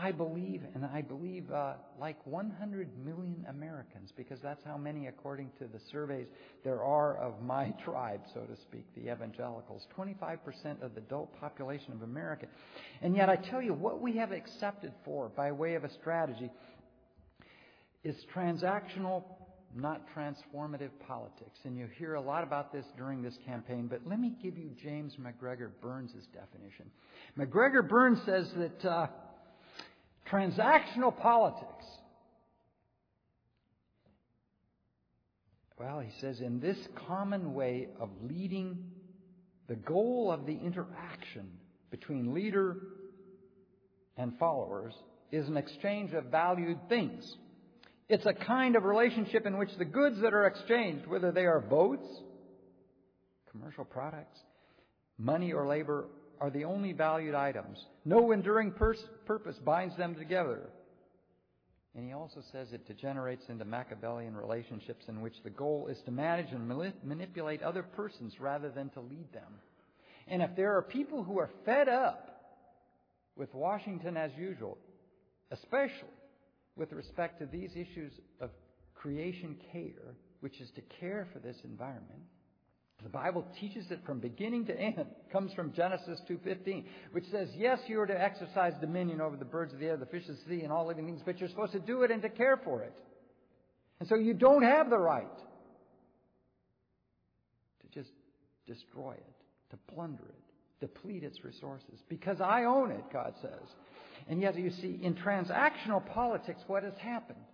I believe, and I believe uh, like 100 million Americans, because that's how many, according to the surveys, there are of my (laughs) tribe, so to speak, the evangelicals. 25% of the adult population of America. And yet, I tell you, what we have accepted for by way of a strategy is transactional, not transformative politics. And you hear a lot about this during this campaign, but let me give you James MacGregor Burns' definition. MacGregor Burns says that. Uh, Transactional politics. Well, he says, in this common way of leading, the goal of the interaction between leader and followers is an exchange of valued things. It's a kind of relationship in which the goods that are exchanged, whether they are votes, commercial products, money or labor, are the only valued items. No enduring pers- purpose binds them together. And he also says it degenerates into Machiavellian relationships in which the goal is to manage and manipulate other persons rather than to lead them. And if there are people who are fed up with Washington as usual, especially with respect to these issues of creation care, which is to care for this environment, the Bible teaches it from beginning to end. It comes from Genesis 2:15, which says, "Yes, you are to exercise dominion over the birds of the air, the fish of the sea, and all living things, but you're supposed to do it and to care for it. And so you don't have the right to just destroy it, to plunder it, deplete its resources, because I own it," God says. And yet, you see, in transactional politics, what has happened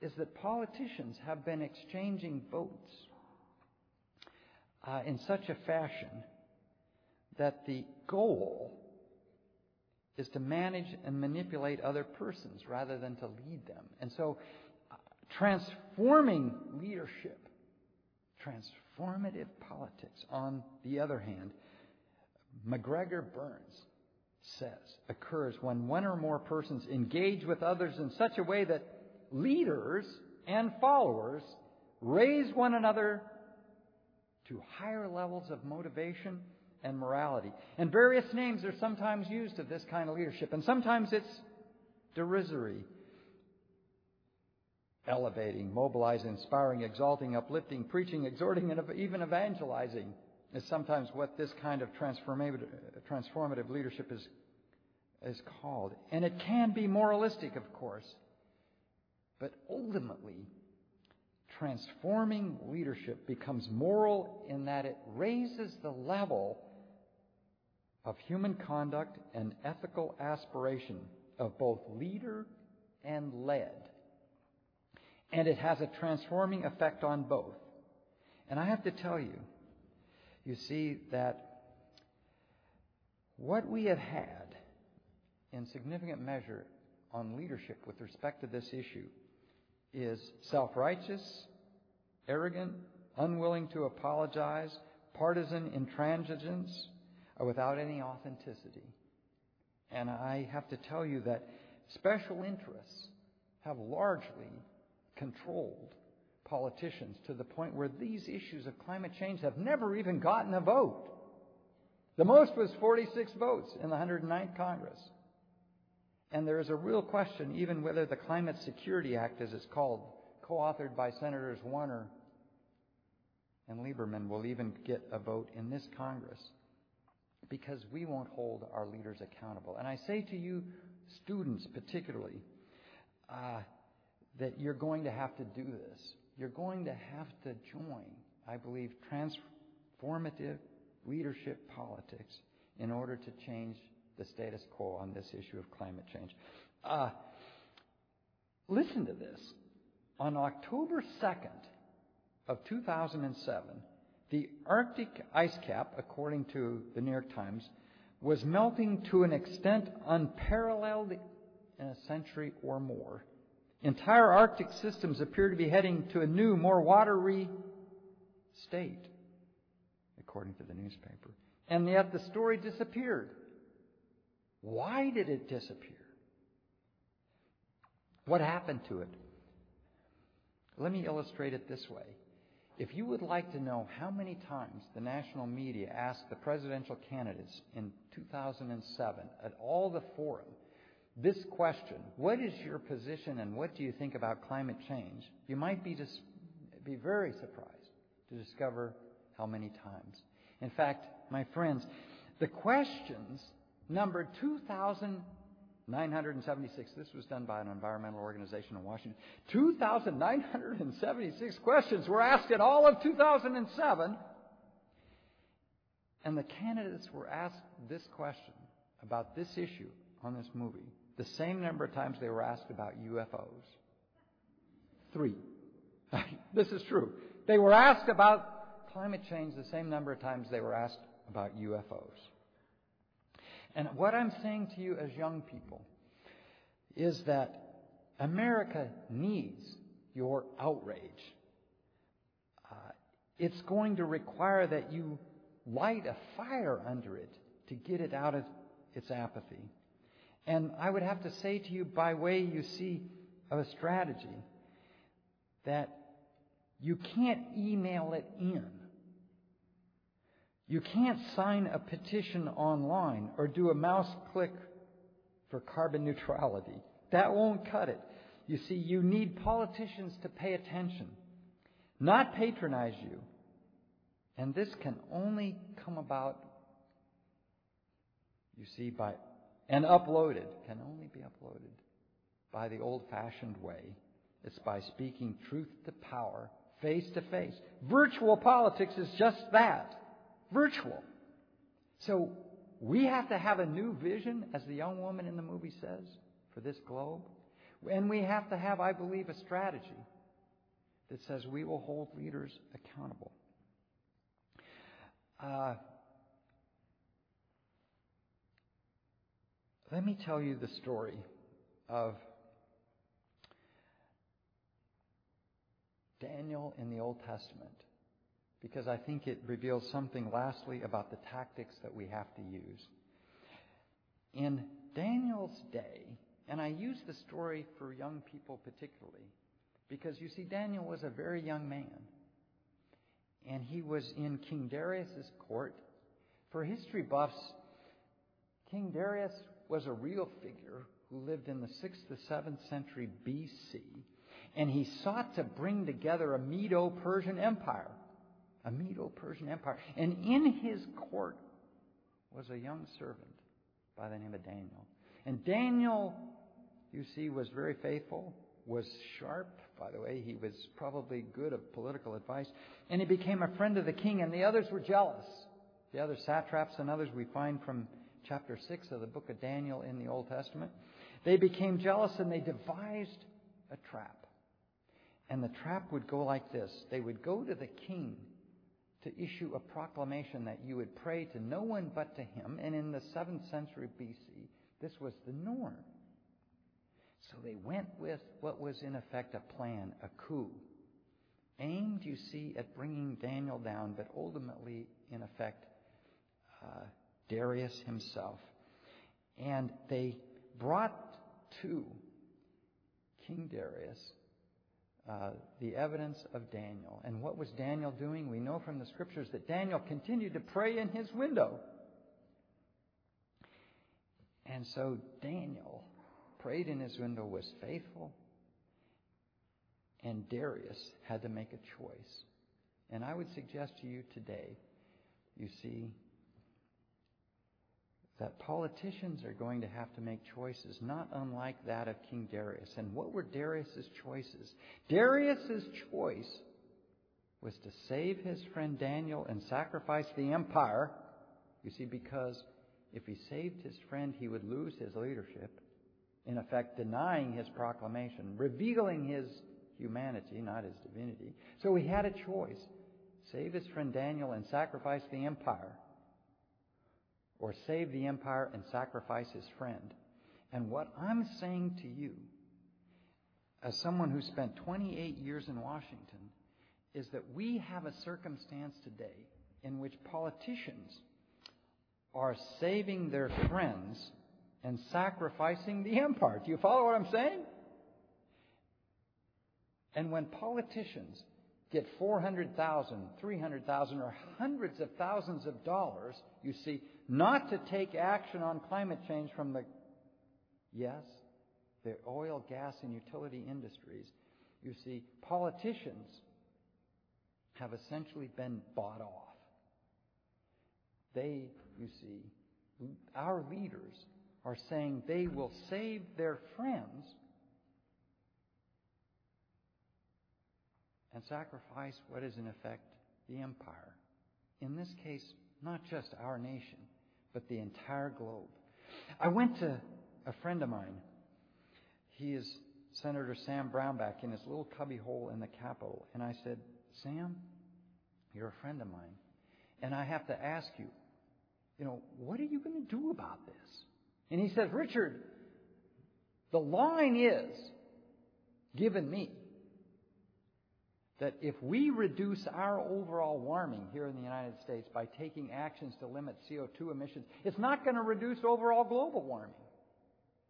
is that politicians have been exchanging votes uh, in such a fashion that the goal is to manage and manipulate other persons rather than to lead them. And so, uh, transforming leadership, transformative politics, on the other hand, MacGregor Burns says occurs when one or more persons engage with others in such a way that leaders and followers raise one another to higher levels of motivation and morality. And various names are sometimes used of this kind of leadership, and sometimes it's derisory, elevating, mobilizing, inspiring, exalting, uplifting, preaching, exhorting, and even evangelizing. is sometimes what this kind of transformative, transformative leadership is, is called. And it can be moralistic, of course. But ultimately, transforming leadership becomes moral in that it raises the level of human conduct and ethical aspiration of both leader and led. And it has a transforming effect on both. And I have to tell you, you see that what we have had in significant measure on leadership with respect to this issue is self righteous, arrogant, unwilling to apologize, partisan intransigence, uh, without any authenticity. And I have to tell you that special interests have largely controlled politicians to the point where these issues of climate change have never even gotten a vote. The most was 46 votes in the 109th Congress. And there is a real question even whether the Climate Security Act, as it's called, co authored by Senators Warner and Lieberman, will even get a vote in this Congress because we won't hold our leaders accountable. And I say to you, students particularly, uh, that you're going to have to do this. You're going to have to join, I believe, transformative leadership politics in order to change the status quo on this issue of climate change. Uh, listen to this. On October 2nd of 2007, the Arctic ice cap, according to the New York Times, was melting to an extent unparalleled in a century or more. Entire Arctic systems appear to be heading to a new, more watery state, according to the newspaper. And yet the story disappeared. Why did it disappear? What happened to it? Let me illustrate it this way. If you would like to know how many times the national media asked the presidential candidates in 2007 at all the forum this question, what is your position and what do you think about climate change? You might be, dis- be very surprised to discover how many times. In fact, my friends, the questions numbered 2,976. This was done by an environmental organization in Washington. 2,976 questions were asked in all of 2007. And the candidates were asked this question about this issue on this movie the same number of times they were asked about UFOs. Three. (laughs) this is true. They were asked about climate change the same number of times they were asked about UFOs. And what I'm saying to you as young people is that America needs your outrage. Uh, it's going to require that you light a fire under it to get it out of its apathy. And I would have to say to you, by way, you see, of a strategy, that you can't email it in. You can't sign a petition online or do a mouse click for carbon neutrality. That won't cut it. You see, you need politicians to pay attention, not patronize you. And this can only come about, you see, by and uploaded can only be uploaded by the old fashioned way. It's by speaking truth to power, face to face. Virtual politics is just that virtual. So we have to have a new vision, as the young woman in the movie says, for this globe. And we have to have, I believe, a strategy that says we will hold leaders accountable. Uh, Let me tell you the story of Daniel in the Old Testament because I think it reveals something lastly about the tactics that we have to use. In Daniel's day, and I use the story for young people particularly, because you see, Daniel was a very young man. And he was in King Darius's court. For history buffs, King Darius was a real figure who lived in the 6th to 7th century BC, and he sought to bring together a Medo Persian empire. A Medo Persian Empire. And in his court was a young servant by the name of Daniel. And Daniel, you see, was very faithful, was sharp. By the way, he was probably good of political advice. And he became a friend of the king, and the others were jealous. The other satraps and others we find from chapter 6 of the book of Daniel in the Old Testament. They became jealous and they devised a trap. And the trap would go like this they would go to the king to issue a proclamation that you would pray to no one but to him. And in the 7th century BC, this was the norm. So they went with what was in effect a plan, a coup, aimed, you see, at bringing Daniel down, but ultimately, in effect, uh, Darius himself. And they brought to King Darius uh, the evidence of Daniel. And what was Daniel doing? We know from the scriptures that Daniel continued to pray in his window. And so Daniel prayed in his window, was faithful, and Darius had to make a choice. And I would suggest to you today, you see, that politicians are going to have to make choices not unlike that of King Darius. And what were Darius's choices? Darius's choice was to save his friend Daniel and sacrifice the empire. You see, because if he saved his friend, he would lose his leadership, in effect denying his proclamation, revealing his humanity, not his divinity. So he had a choice save his friend Daniel and sacrifice the empire or save the empire and sacrifice his friend. And what I'm saying to you, as someone who spent 28 years in Washington, is that we have a circumstance today in which politicians are saving their friends and sacrificing the empire. Do you follow what I'm saying? And when politicians get 400,000, 300,000, or hundreds of thousands of dollars, you see, not to take action on climate change from the, yes, the oil, gas, and utility industries. You see, politicians have essentially been bought off. They, you see, our leaders are saying they will save their friends and sacrifice what is in effect the empire. In this case, not just our nation, but the entire globe. I went to a friend of mine. He is Senator Sam Brownback in his little cubbyhole in the Capitol. And I said, Sam, you're a friend of mine. And I have to ask you, you know, what are you going to do about this? And he says, Richard, the line is given me that if we reduce our overall warming here in the United States by taking actions to limit CO2 emissions, it's not going to reduce overall global warming.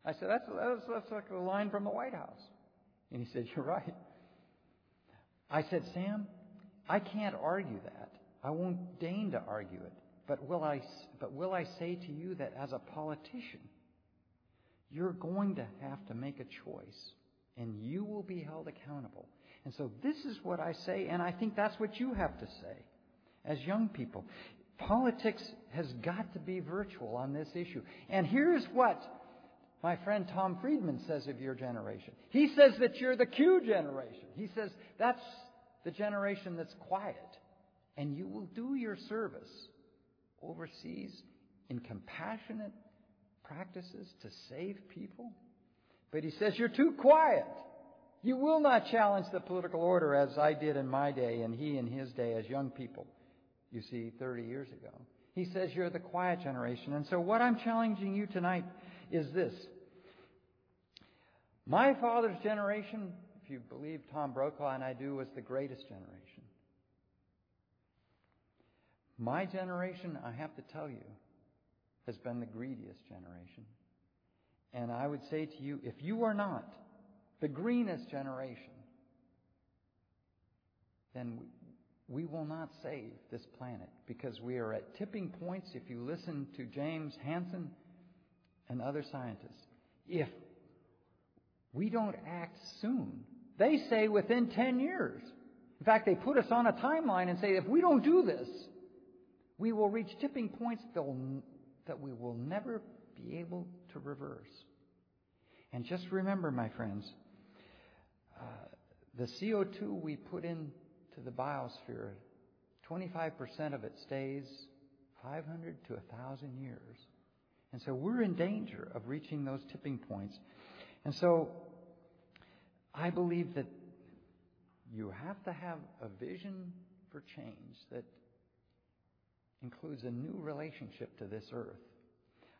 I said, that's, that's, that's like a line from the White House. And he said, You're right. I said, Sam, I can't argue that. I won't deign to argue it. But will I, but will I say to you that as a politician, you're going to have to make a choice and you will be held accountable. And so this is what I say, and I think that's what you have to say as young people. Politics has got to be virtual on this issue. And here's what my friend Tom Friedman says of your generation. He says that you're the Q generation. He says that's the generation that's quiet. And you will do your service overseas in compassionate practices to save people. But he says you're too quiet. You will not challenge the political order as I did in my day and he in his day as young people, you see, 30 years ago. He says you're the quiet generation. And so what I'm challenging you tonight is this. My father's generation, if you believe Tom Brokaw and I do, was the greatest generation. My generation, I have to tell you, has been the greediest generation. And I would say to you, if you are not the greenest generation, then we will not save this planet because we are at tipping points if you listen to James Hansen and other scientists. If we don't act soon, they say within 10 years. In fact, they put us on a timeline and say if we don't do this, we will reach tipping points that we will never be able to reverse. And just remember, my friends, Uh, the CO2 we put into the biosphere, 25% of it stays 500 to 1,000 years. And so we're in danger of reaching those tipping points. And so I believe that you have to have a vision for change that includes a new relationship to this earth.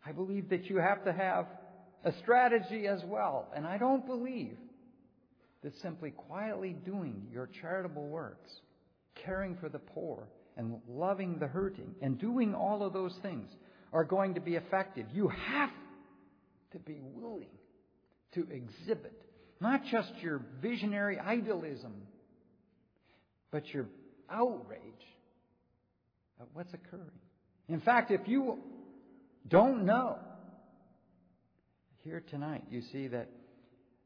I believe that you have to have a strategy as well. And I don't believe that simply quietly doing your charitable works, caring for the poor, and loving the hurting, and doing all of those things are going to be effective. You have to be willing to exhibit not just your visionary idealism, but your outrage at what's occurring. In fact, if you don't know, here tonight you see that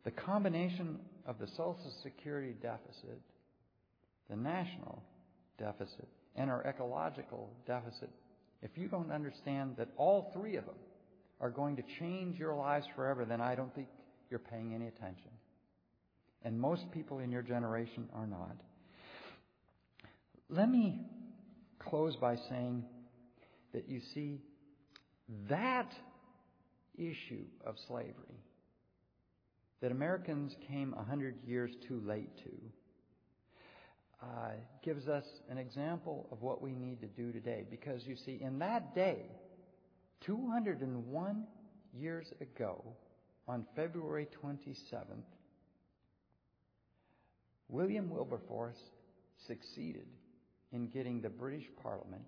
the combination of the Social Security deficit, the national deficit, and our ecological deficit, if you don't understand that all three of them are going to change your lives forever, then I don't think you're paying any attention. And most people in your generation are not. Let me close by saying that you see, that issue of slavery that Americans came a hundred years too late to uh, gives us an example of what we need to do today. Because you see, in that day, 201 years ago, on February 27th, William Wilberforce succeeded in getting the British Parliament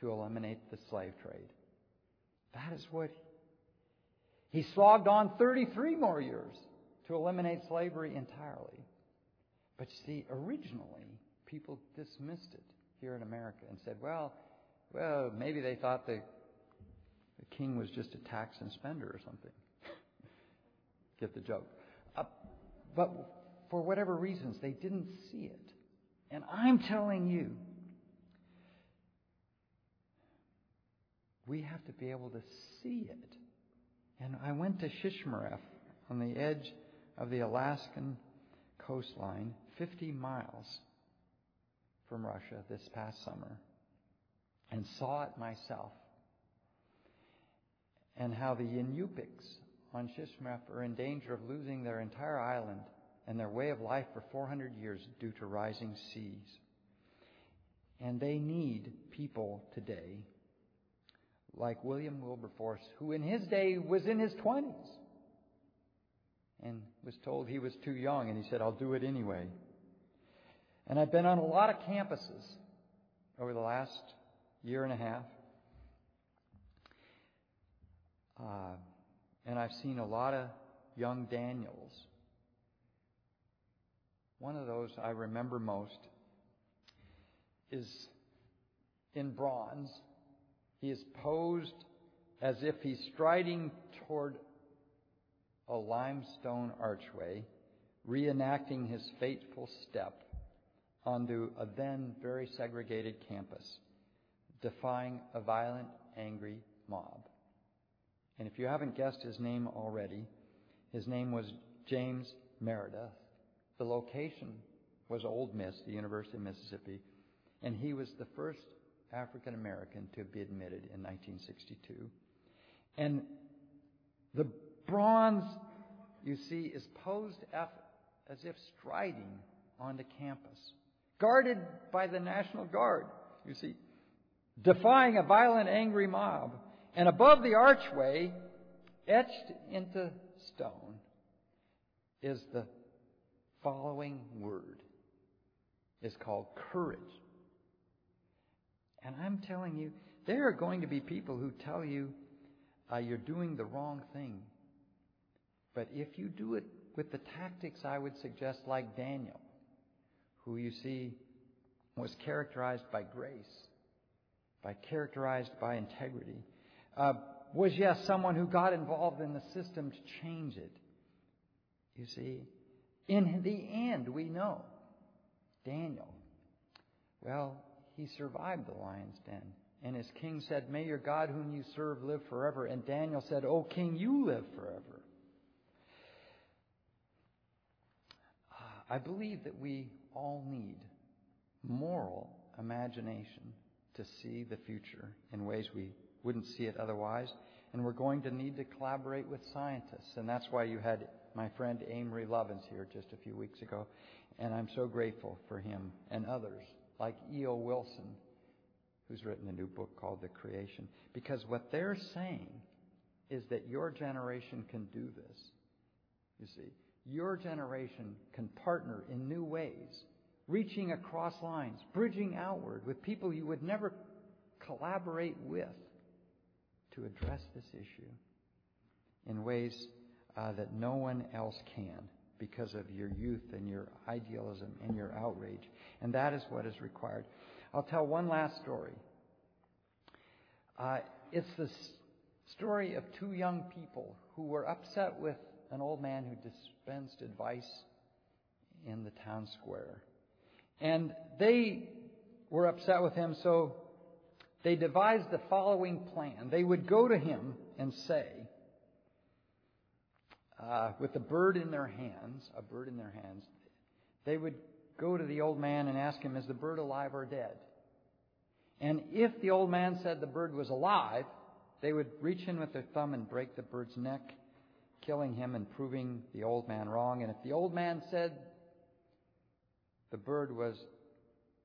to eliminate the slave trade. That is what he slogged on 33 more years to eliminate slavery entirely. But you see, originally, people dismissed it here in America and said, well, well, maybe they thought the, the king was just a tax and spender or something. (laughs) Get the joke. Uh, but for whatever reasons, they didn't see it. And I'm telling you, we have to be able to see it. And I went to Shishmaref on the edge of the Alaskan coastline, 50 miles from Russia this past summer, and saw it myself. And how the Inupiks on Shishmaref are in danger of losing their entire island and their way of life for 400 years due to rising seas. And they need people today like William Wilberforce, who in his day was in his 20s and was told he was too young, and he said, I'll do it anyway. And I've been on a lot of campuses over the last year and a half. Uh, and I've seen a lot of young Daniels. One of those I remember most is in bronze he is posed as if he's striding toward a limestone archway, reenacting his fateful step onto a then very segregated campus, defying a violent, angry mob. And if you haven't guessed his name already, his name was James Meredith. The location was Ole Miss, the University of Mississippi, and he was the first African American to be admitted in 1962. And the bronze, you see, is posed as if striding onto campus, guarded by the National Guard, you see, defying a violent, angry mob. And above the archway, etched into stone, is the following word. It's called courage. And I'm telling you, there are going to be people who tell you uh, you're doing the wrong thing. But if you do it with the tactics I would suggest, like Daniel, who you see was characterized by grace, by characterized by integrity, uh, was yes someone who got involved in the system to change it. You see, in the end, we know Daniel Well, he survived the lion's den. And his king said, May your God whom you serve live forever. And Daniel said, O king, you live forever. I believe that we all need moral imagination to see the future in ways we wouldn't see it otherwise. And we're going to need to collaborate with scientists. And that's why you had my friend Amory Lovins here just a few weeks ago. And I'm so grateful for him and others like E.O. Wilson, who's written a new book called The Creation. Because what they're saying is that your generation can do this. You see, your generation can partner in new ways, reaching across lines, bridging outward with people you would never collaborate with to address this issue in ways uh, that no one else can because of your youth and your idealism and your outrage. And that is what is required. I'll tell one last story. Uh, it's the story of two young people who were upset with an old man who dispensed advice in the town square. And they were upset with him, so they devised the following plan. They would go to him and say, uh, with a bird in their hands, a bird in their hands, they would go to the old man and ask him, Is the bird alive or dead? And if the old man said the bird was alive, they would reach in with their thumb and break the bird's neck, killing him and proving the old man wrong. And if the old man said the bird was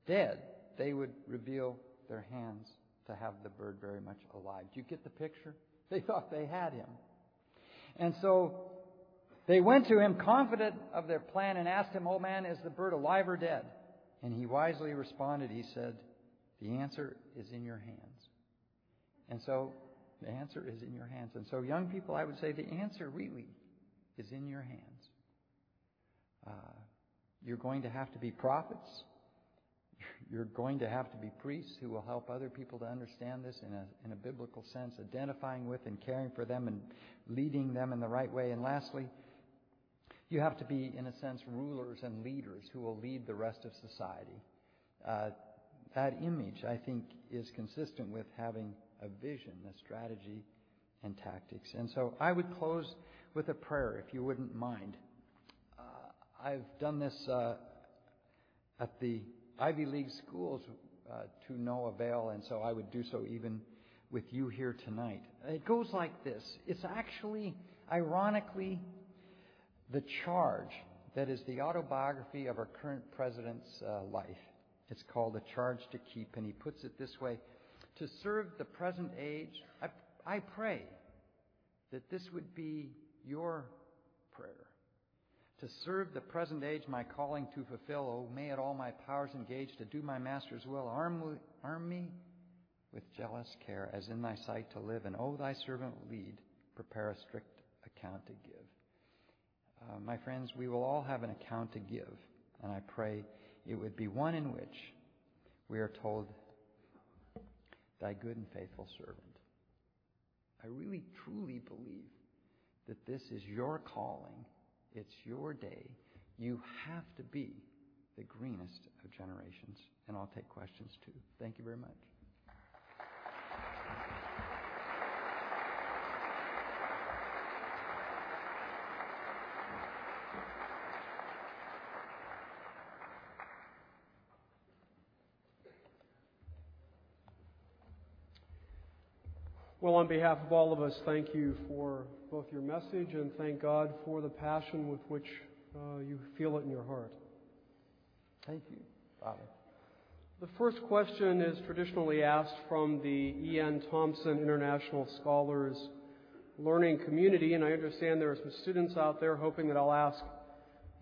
dead, they would reveal their hands to have the bird very much alive. Do you get the picture? (laughs) They thought they had him. And so they went to him confident of their plan and asked him, Old man, is the bird alive or dead? And he wisely responded, He said, The answer is in your hands. And so the answer is in your hands. And so, young people, I would say the answer really is in your hands. Uh, you're going to have to be prophets. You're going to have to be priests who will help other people to understand this in a, in a biblical sense, identifying with and caring for them and leading them in the right way. And lastly, you have to be, in a sense, rulers and leaders who will lead the rest of society. Uh, that image, I think, is consistent with having a vision, a strategy, and tactics. And so I would close with a prayer, if you wouldn't mind. Uh, I've done this uh, at the Ivy League schools uh, to no avail, and so I would do so even with you here tonight. It goes like this it's actually, ironically, the charge that is the autobiography of our current president's uh, life. It's called A Charge to Keep, and he puts it this way To serve the present age, I, I pray that this would be your prayer. To serve the present age, my calling to fulfill, oh, may it all my powers engage to do my master's will. Arm, arm me with jealous care, as in thy sight to live, and oh, thy servant lead, prepare a strict account to give. Uh, my friends, we will all have an account to give, and I pray it would be one in which we are told, Thy good and faithful servant. I really, truly believe that this is your calling. It's your day. You have to be the greenest of generations. And I'll take questions too. Thank you very much. Well, on behalf of all of us, thank you for both your message and thank God for the passion with which uh, you feel it in your heart. Thank you, Father. The first question is traditionally asked from the E.N. Thompson International Scholars Learning Community, and I understand there are some students out there hoping that I'll ask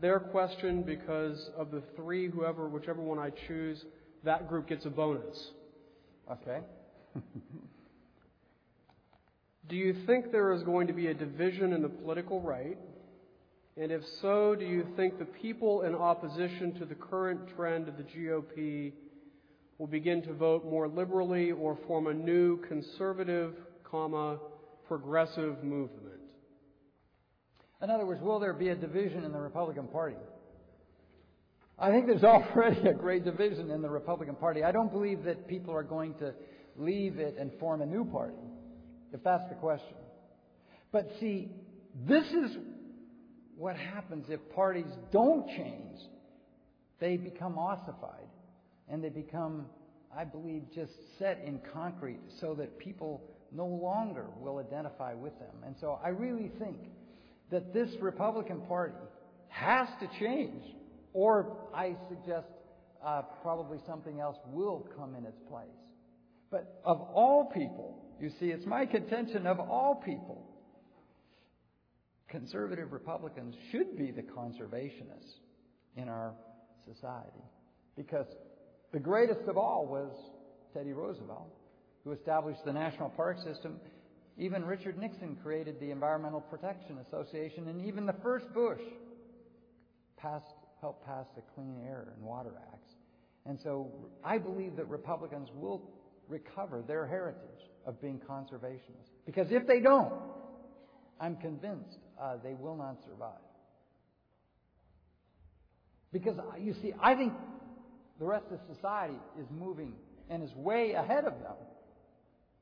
their question because of the three, whoever, whichever one I choose, that group gets a bonus. Okay. (laughs) Do you think there is going to be a division in the political right? And if so, do you think the people in opposition to the current trend of the GOP will begin to vote more liberally or form a new conservative, comma, progressive movement? In other words, will there be a division in the Republican Party? I think there's (laughs) already a great division in the Republican Party. I don't believe that people are going to leave it and form a new party, if that's the question. But see, this is what happens if parties don't change. They become ossified and they become, I believe, just set in concrete so that people no longer will identify with them. And so I really think that this Republican Party has to change, or I suggest uh, probably something else will come in its place. But of all people, you see, it's my contention of all people, conservative Republicans should be the conservationists in our society. Because the greatest of all was Teddy Roosevelt, who established the National Park System. Even Richard Nixon created the Environmental Protection Association, and even the first Bush passed, helped pass the Clean Air and Water Acts. And so I believe that Republicans will recover their heritage of being conservationists. Because if they don't, I'm convinced uh, they will not survive. Because uh, you see, I think the rest of society is moving and is way ahead of them.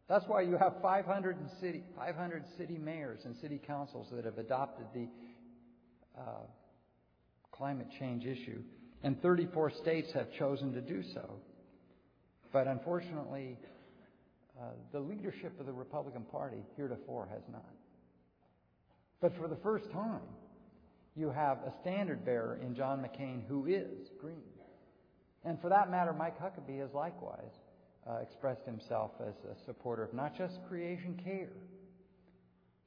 That's why you have 500 city, 500 city mayors and city councils that have adopted the uh, climate change issue, and 34 states have chosen to do so. But unfortunately, uh, the leadership of the Republican Party heretofore has not. But for the first time, you have a standard bearer in John McCain who is green. And for that matter, Mike Huckabee has likewise uh, expressed himself as a supporter of not just creation care,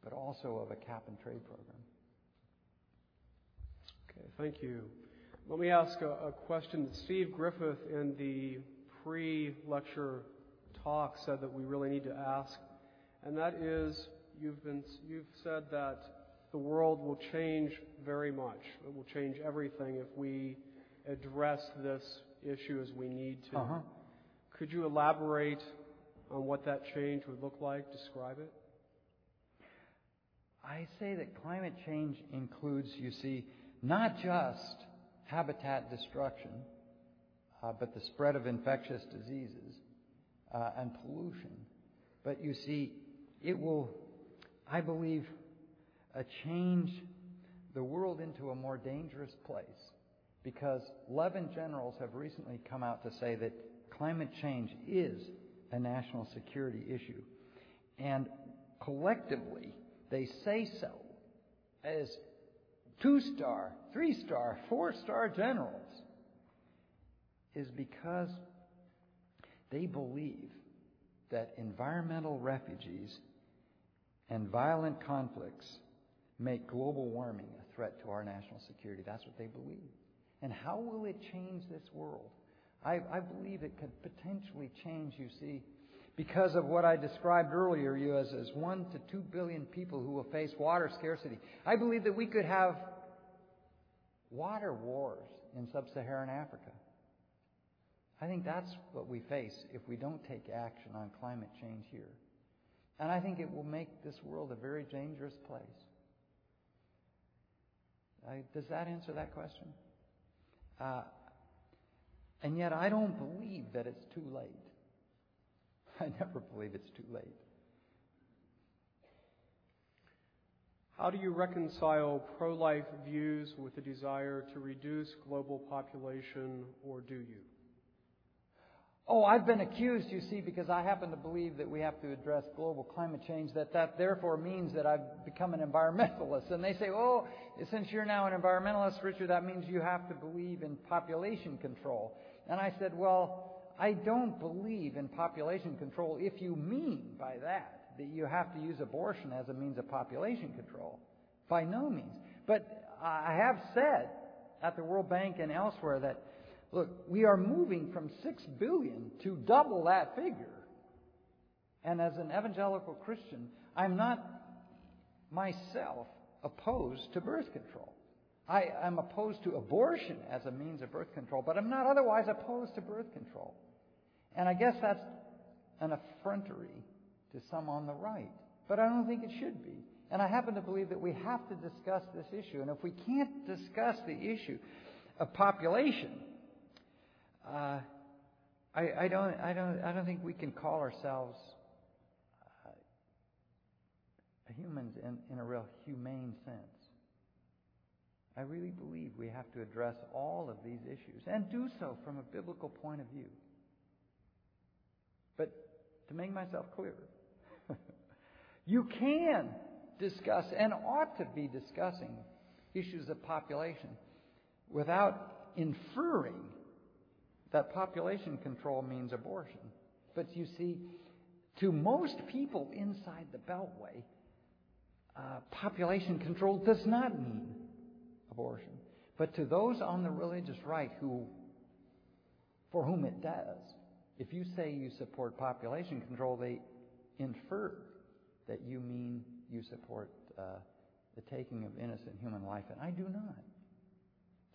but also of a cap and trade program. Okay, thank you. Let me ask a, a question. Steve Griffith in the pre lecture talk said that we really need to ask, and that is you've, been, you've said that the world will change very much. It will change everything if we address this issue as we need to. Uh-huh. Could you elaborate on what that change would look like? Describe it. I say that climate change includes, you see, not just habitat destruction, uh, but the spread of infectious diseases and pollution. But you see, it will, I believe, uh, change the world into a more dangerous place because 11 generals have recently come out to say that climate change is a national security issue. And collectively, they say so as two star, three star, four star generals is because they believe that environmental refugees and violent conflicts make global warming a threat to our national security. That's what they believe. And how will it change this world? I, I believe it could potentially change, you see, because of what I described earlier, you as, as one to two billion people who will face water scarcity. I believe that we could have water wars in sub-Saharan Africa. I think that's what we face if we don't take action on climate change here. And I think it will make this world a very dangerous place. I, does that answer that question? Uh, and yet, I don't believe that it's too late. (laughs) I never believe it's too late. How do you reconcile pro life views with the desire to reduce global population, or do you? Oh, I've been accused, you see, because I happen to believe that we have to address global climate change, that that therefore means that I've become an environmentalist. And they say, oh, since you're now an environmentalist, Richard, that means you have to believe in population control. And I said, well, I don't believe in population control if you mean by that that you have to use abortion as a means of population control. By no means. But I have said at the World Bank and elsewhere that Look, we are moving from 6 billion to double that figure. And as an evangelical Christian, I'm not myself opposed to birth control. I am opposed to abortion as a means of birth control, but I'm not otherwise opposed to birth control. And I guess that's an effrontery to some on the right. But I don't think it should be. And I happen to believe that we have to discuss this issue. And if we can't discuss the issue, of population. Uh, I, I, don't, I, don't, I don't think we can call ourselves uh, humans in, in a real humane sense. I really believe we have to address all of these issues and do so from a biblical point of view. But to make myself clear, (laughs) you can discuss and ought to be discussing issues of population without inferring that population control means abortion. But you see, to most people inside the Beltway, uh, population control does not mean abortion. But to those on the religious right who, for whom it does, if you say you support population control, they infer that you mean you support uh, the taking of innocent human life, and I do not.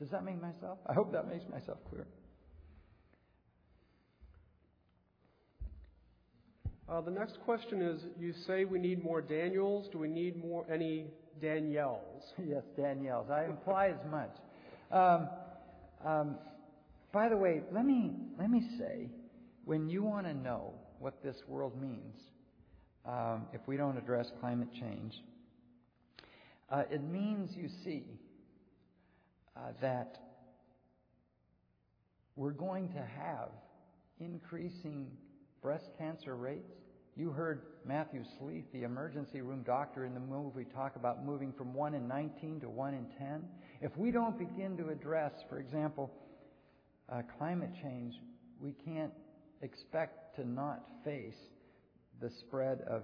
Does that make myself? I hope that makes myself clear. Uh, the next question is: You say we need more Daniels. Do we need more any Danielles? (laughs) yes, Danielles. I imply as much. Um, um, by the way, let me let me say, when you want to know what this world means, um, if we don't address climate change, uh, it means you see uh, that we're going to have increasing breast cancer rates. You heard Matthew Sleeth, the emergency room doctor in the movie, talk about moving from 1 in 19 to 1 in 10. If we don't begin to address, for example, uh, climate change, we can't expect to not face the spread of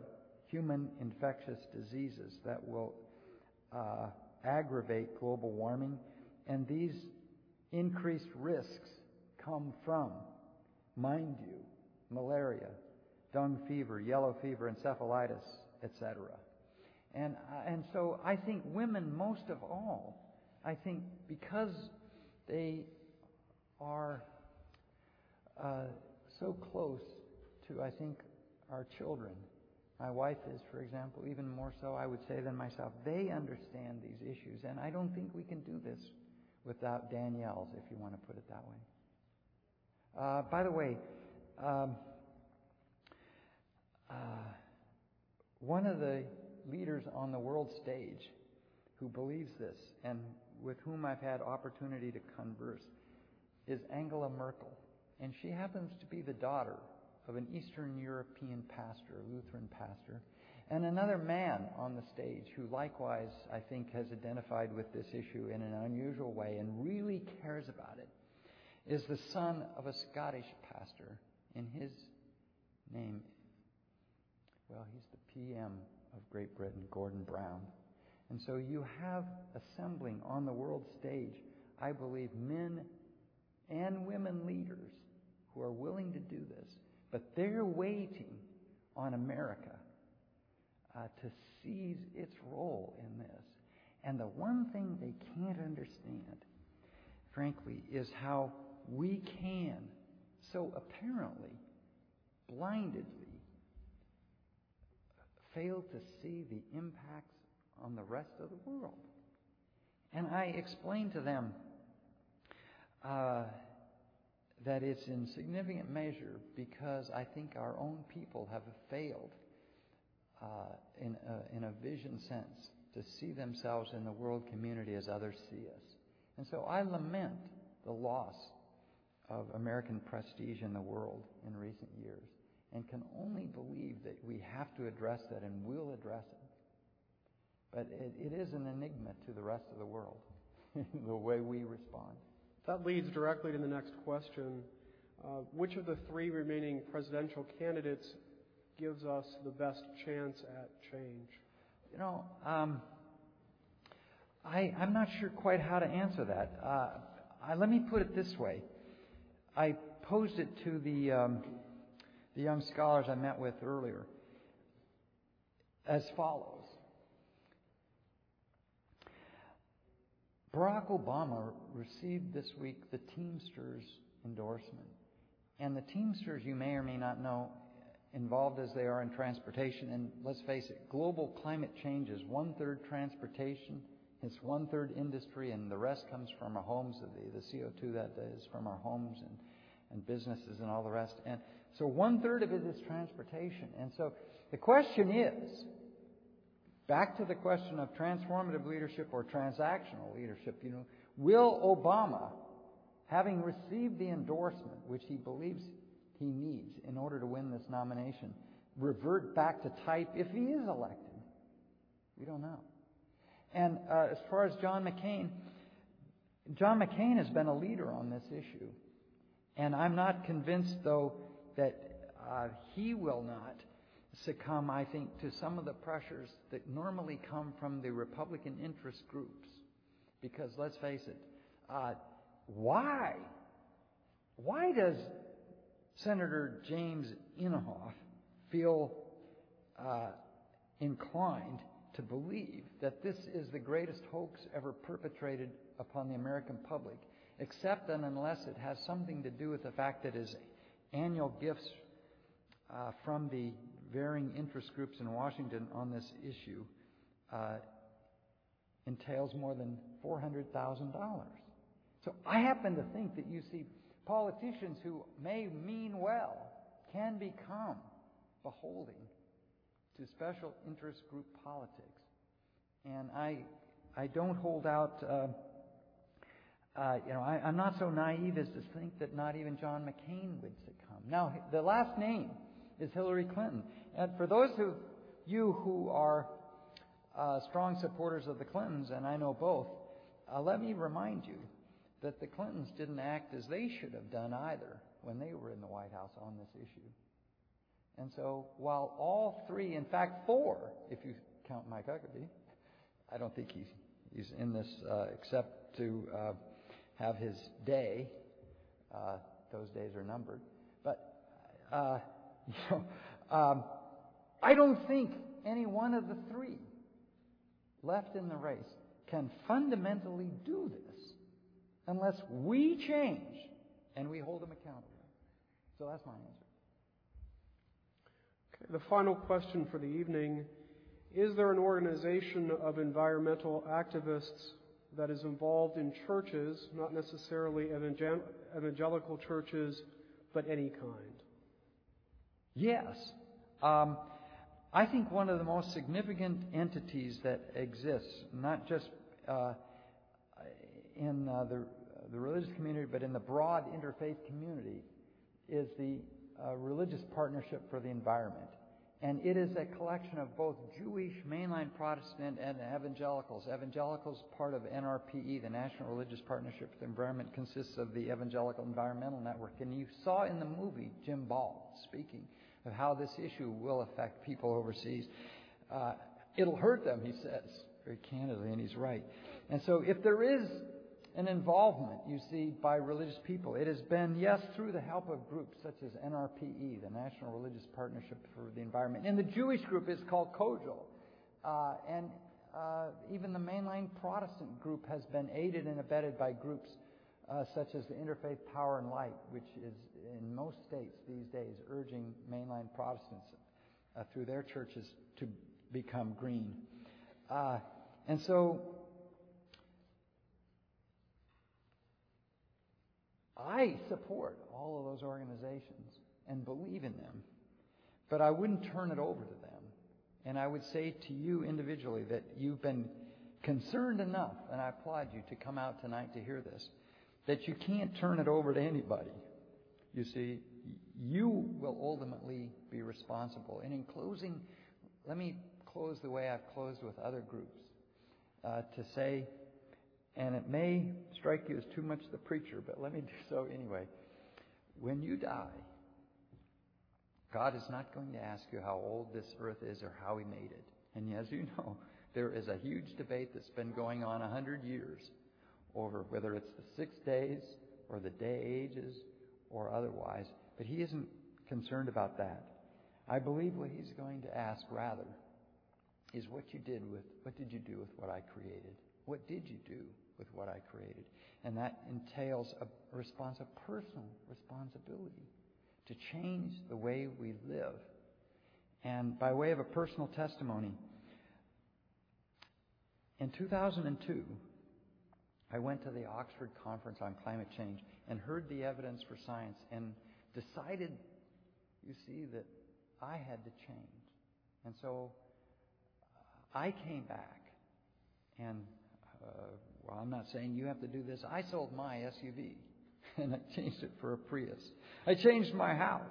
human infectious diseases that will uh, aggravate global warming. And these increased risks come from, mind you, malaria, dengue fever, yellow fever, encephalitis, etc. And, uh, and so I think women, most of all, I think because they are uh, so close to, I think, our children. My wife is, for example, even more so, I would say, than myself. They understand these issues, and I don't think we can do this without Danielle's, if you want to put it that way. Uh, by the way, um, uh, one of the leaders on the world stage who believes this and with whom I've had opportunity to converse is Angela Merkel. And she happens to be the daughter of an Eastern European pastor, a Lutheran pastor, and another man on the stage who likewise, I think, has identified with this issue in an unusual way and really cares about it, is the son of a Scottish pastor. In his name, well, he's the PM of Great Britain, Gordon Brown. And so you have assembling on the world stage, I believe, men and women leaders who are willing to do this but they're waiting on America uh, to seize its role in this. And the one thing they can't understand, frankly, is how we can so apparently, blindedly, fail to see the impacts on the rest of the world. And I explained to them uh, that it's in significant measure because I think our own people have failed uh, in, a, in a vision sense to see themselves in the world community as others see us. And so I lament the loss of American prestige in the world in recent years and can only believe that we have to address that and will address it. But it, it is an enigma to the rest of the world, (laughs) the way we respond. That leads directly to the next question. Uh, which of the three remaining presidential candidates gives us the best chance at change? You know, um, I, am not sure quite how to answer that. Uh, I, let me put it this way. I posed it to the, um, the young scholars I met with earlier as follows Barack Obama received this week the Teamsters endorsement. And the Teamsters, you may or may not know, involved as they are in transportation, and let's face it, global climate change is one third transportation It's one third industry, and the rest comes from our homes. The, the CO2 that is from our homes and, and businesses and all the rest. And so one third of it is transportation. And so the question is back to the question of transformative leadership or transactional leadership, you know, will Obama, having received the endorsement which he believes he needs in order to win this nomination, revert back to type if he is elected? We don't know. And uh, as far as John McCain, John McCain has been a leader on this issue. And I'm not convinced, though, that uh, he will not succumb, I think, to some of the pressures that normally come from the Republican interest groups. Because let's face it, uh, why? Why does Senator James Inhofe feel uh, inclined to believe that this is the greatest hoax ever perpetrated upon the American public, except and unless it has something to do with the fact that his annual gifts uh, from the varying interest groups in Washington on this issue uh, entails more than $400,000. So I happen to think that you see politicians who may mean well can become beholding to special interest group politics. And I, I don't hold out, uh, uh, you know, I, I'm not so naive as to think that not even John McCain would succumb. Now, the last name is Hillary Clinton. And for those of you who are uh, strong supporters of the Clintons, and I know both, uh, let me remind you that the Clintons didn't act as they should have done either when they were in the White House on this issue. And so, while all three, in fact, four, if you count Mike Huckabee, I don't think he's, he's in this uh, except to uh, have his day. Uh, those days are numbered. But, uh, (laughs) you know, um, I don't think any one of the three left in the race can fundamentally do this unless we change and we hold them accountable. So that's my answer. The final question for the evening Is there an organization of environmental activists that is involved in churches, not necessarily evangelical churches, but any kind? Yes. Um, I think one of the most significant entities that exists, not just uh, in uh, the, the religious community, but in the broad interfaith community, is the Religious Partnership for the Environment. And it is a collection of both Jewish, mainline Protestant, and evangelicals. Evangelicals, part of NRPE, the National Religious Partnership for the Environment, consists of the Evangelical Environmental Network. And you saw in the movie Jim Ball speaking of how this issue will affect people overseas. Uh, it'll hurt them, he says, very candidly, and he's right. And so if there is an involvement, you see, by religious people, it has been, yes, through the help of groups such as NRPE, the National Religious Partnership for the Environment. And the Jewish group is called COEJL. Uh, and uh, even the mainline Protestant group has been aided and abetted by groups uh, such as the Interfaith Power and Light, which is in most states these days urging mainline Protestants uh, through their churches to become green. Uh, and so I support all of those organizations and believe in them, but I wouldn't turn it over to them. And I would say to you individually that you've been concerned enough, and I applaud you to come out tonight to hear this, that you can't turn it over to anybody. You see, you will ultimately be responsible. And in closing, let me close the way I've closed with other groups uh, to say, and it may strike you as too much the preacher, but let me do so anyway. When you die, God is not going to ask you how old this earth is or how He made it. And as you know, there is a huge debate that's been going on a hundred years over whether it's the six days or the day ages or otherwise. But He isn't concerned about that. I believe what He's going to ask rather is what you did with what did you do with what I created? What did you do with what I created. And that entails a response, a personal responsibility to change the way we live. And by way of a personal testimony, In 2002, I went to the Oxford Conference on Climate Change and heard the evidence for science and decided, you see, that I had to change. And so uh, I came back and, uh, well, I'm not saying you have to do this. I sold my SUV (laughs) and I changed it for a Prius. I changed my house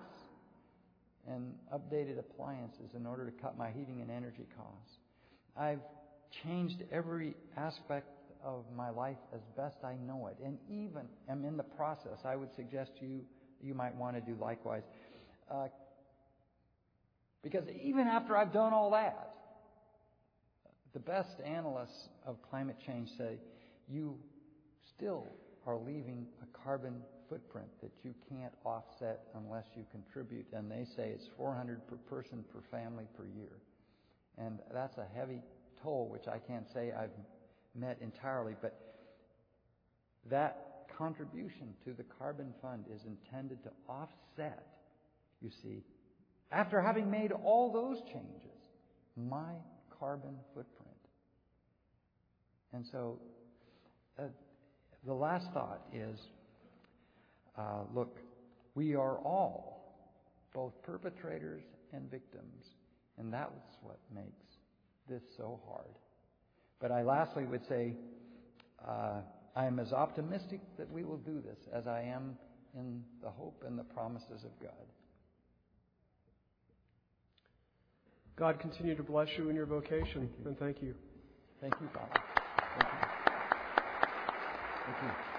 and updated appliances in order to cut my heating and energy costs. I've changed every aspect of my life as best I know it, and even am in the process. I would suggest you you might want to do likewise, uh, because even after I've done all that, the best analysts of climate change say you still are leaving a carbon footprint that you can't offset unless you contribute, and they say it's 400 per person per family per year, and that's a heavy toll, which I can't say I've met entirely, but that contribution to the carbon fund is intended to offset, you see, after having made all those changes, my carbon footprint. And so, the last thought is uh, look, we are all both perpetrators and victims, and that's what makes this so hard. But I lastly would say uh, I am as optimistic that we will do this as I am in the hope and the promises of God. God continue to bless you in your vocation, thank and thank you. Thank you, Father. Thank you. Thank you.